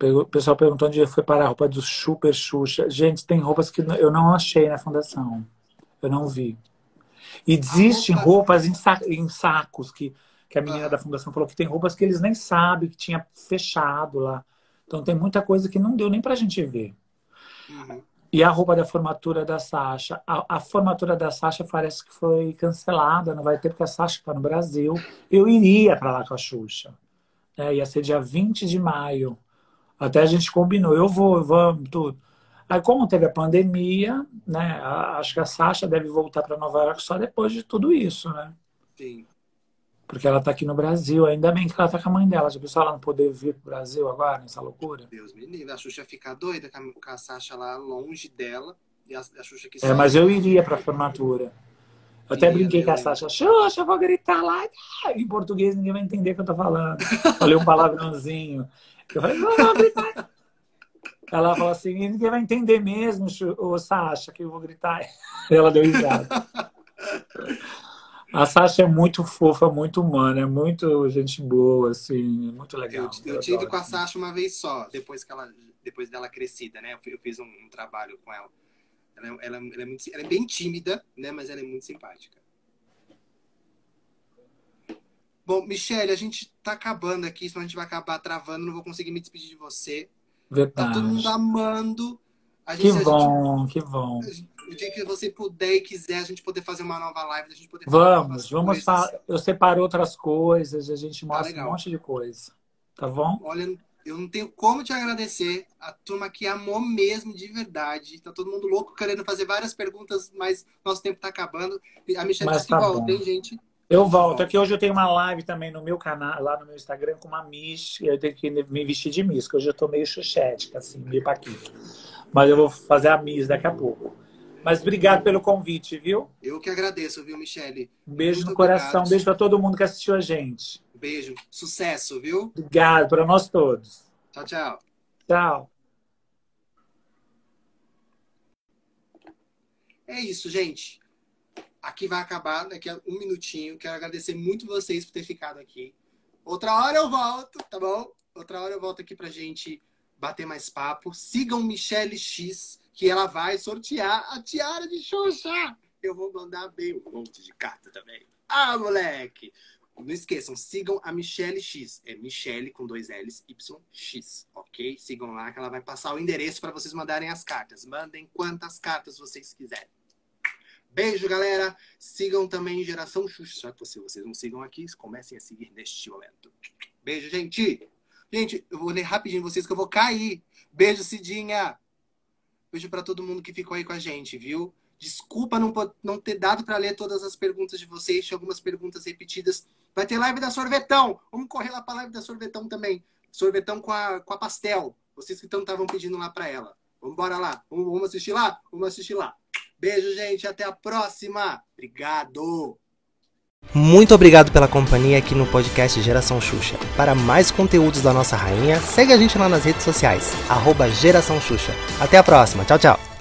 O pessoal perguntou onde foi parar a roupa do Super Xuxa. Gente, tem roupas que eu não achei na fundação. Eu não vi. E existem roupa... roupas em, sacos que que a menina ah. da fundação falou que tem roupas que eles nem sabem que tinha fechado lá. Então tem muita coisa que não deu nem pra gente ver. Uhum. E a roupa da formatura da Sasha. A, a, formatura da Sasha parece que foi cancelada, não vai ter porque a Sasha está no Brasil. Eu iria para lá com a Xuxa. É, ia ser dia 20 de maio. Até a gente combinou, eu vou, vamos, tudo. Aí, como teve a pandemia, né? Acho que a Sasha deve voltar para Nova York só depois de tudo isso, né? Sim. Porque ela está aqui no Brasil. Ainda bem que ela está com a mãe dela. Já pensou ela não poder vir pro Brasil agora, nessa loucura? Deus me livre. A Xuxa fica doida com a Sasha lá longe dela. E a, a Xuxa aqui É, mas eu iria pra formatura. Eu até brinquei com a Sasha. Xuxa, eu vou gritar lá. Em português ninguém vai entender o que eu tô falando. Falei um palavrãozinho. Eu falei, não, não, gritar. Ela falou assim, ninguém vai entender mesmo, o Sasha, que eu vou gritar. Ela deu risada. A Sasha é muito fofa, muito humana, é muito gente boa, assim, muito legal. Eu, eu tive com a Sasha uma vez só, depois que ela, depois dela crescida, né? Eu fiz um, um trabalho com ela. Ela, ela, ela, é muito, ela é bem tímida, né? Mas ela é muito simpática. Bom, Michelle, a gente tá acabando aqui, senão a gente vai acabar travando, não vou conseguir me despedir de você. Verdade. Tá todo mundo amando. Gente, que bom, gente, que bom. O dia que você puder e quiser, a gente poder fazer uma nova live, a gente poder Vamos, vamos falar. Eu separo outras coisas, a gente tá mostra tá um monte de coisa. Tá bom? Olha, eu não tenho como te agradecer. A turma que amou mesmo, de verdade. Tá todo mundo louco querendo fazer várias perguntas, mas nosso tempo tá acabando. A Michelle mas disse tá que tem gente. Eu volto. Aqui hoje eu tenho uma live também no meu canal, lá no meu Instagram, com uma Miss. Eu tenho que me vestir de Miss, que hoje eu tô meio chuchética, assim, meio paquito. Mas eu vou fazer a Miss daqui a pouco. Mas obrigado pelo convite, viu? Eu que agradeço, viu, Michele? Um beijo Muito no coração, obrigado. um beijo para todo mundo que assistiu a gente. beijo, sucesso, viu? Obrigado para nós todos. Tchau, tchau. Tchau. É isso, gente. Aqui vai acabar daqui a um minutinho. Quero agradecer muito vocês por ter ficado aqui. Outra hora eu volto, tá bom? Outra hora eu volto aqui pra gente bater mais papo. Sigam Michelle X que ela vai sortear a tiara de Xuxa. Eu vou mandar bem um monte de carta também. Ah, moleque! Não esqueçam, sigam a Michelle X. É Michelle com dois L's, YX, ok? Sigam lá que ela vai passar o endereço para vocês mandarem as cartas. Mandem quantas cartas vocês quiserem. Beijo, galera. Sigam também Geração Xuxa. Já que vocês não sigam aqui, comecem a seguir neste momento. Beijo, gente. Gente, eu vou ler rapidinho vocês que eu vou cair. Beijo, Cidinha. Beijo para todo mundo que ficou aí com a gente, viu? Desculpa não, não ter dado para ler todas as perguntas de vocês, tinha algumas perguntas repetidas. Vai ter live da Sorvetão. Vamos correr lá para live da Sorvetão também. Sorvetão com a, com a pastel. Vocês que estavam pedindo lá para ela. Vamos embora lá. Vamos, vamos assistir lá? Vamos assistir lá. Beijo, gente. Até a próxima. Obrigado. Muito obrigado pela companhia aqui no podcast Geração Xuxa. Para mais conteúdos da nossa rainha, segue a gente lá nas redes sociais, arroba Geração Xuxa. Até a próxima, tchau, tchau!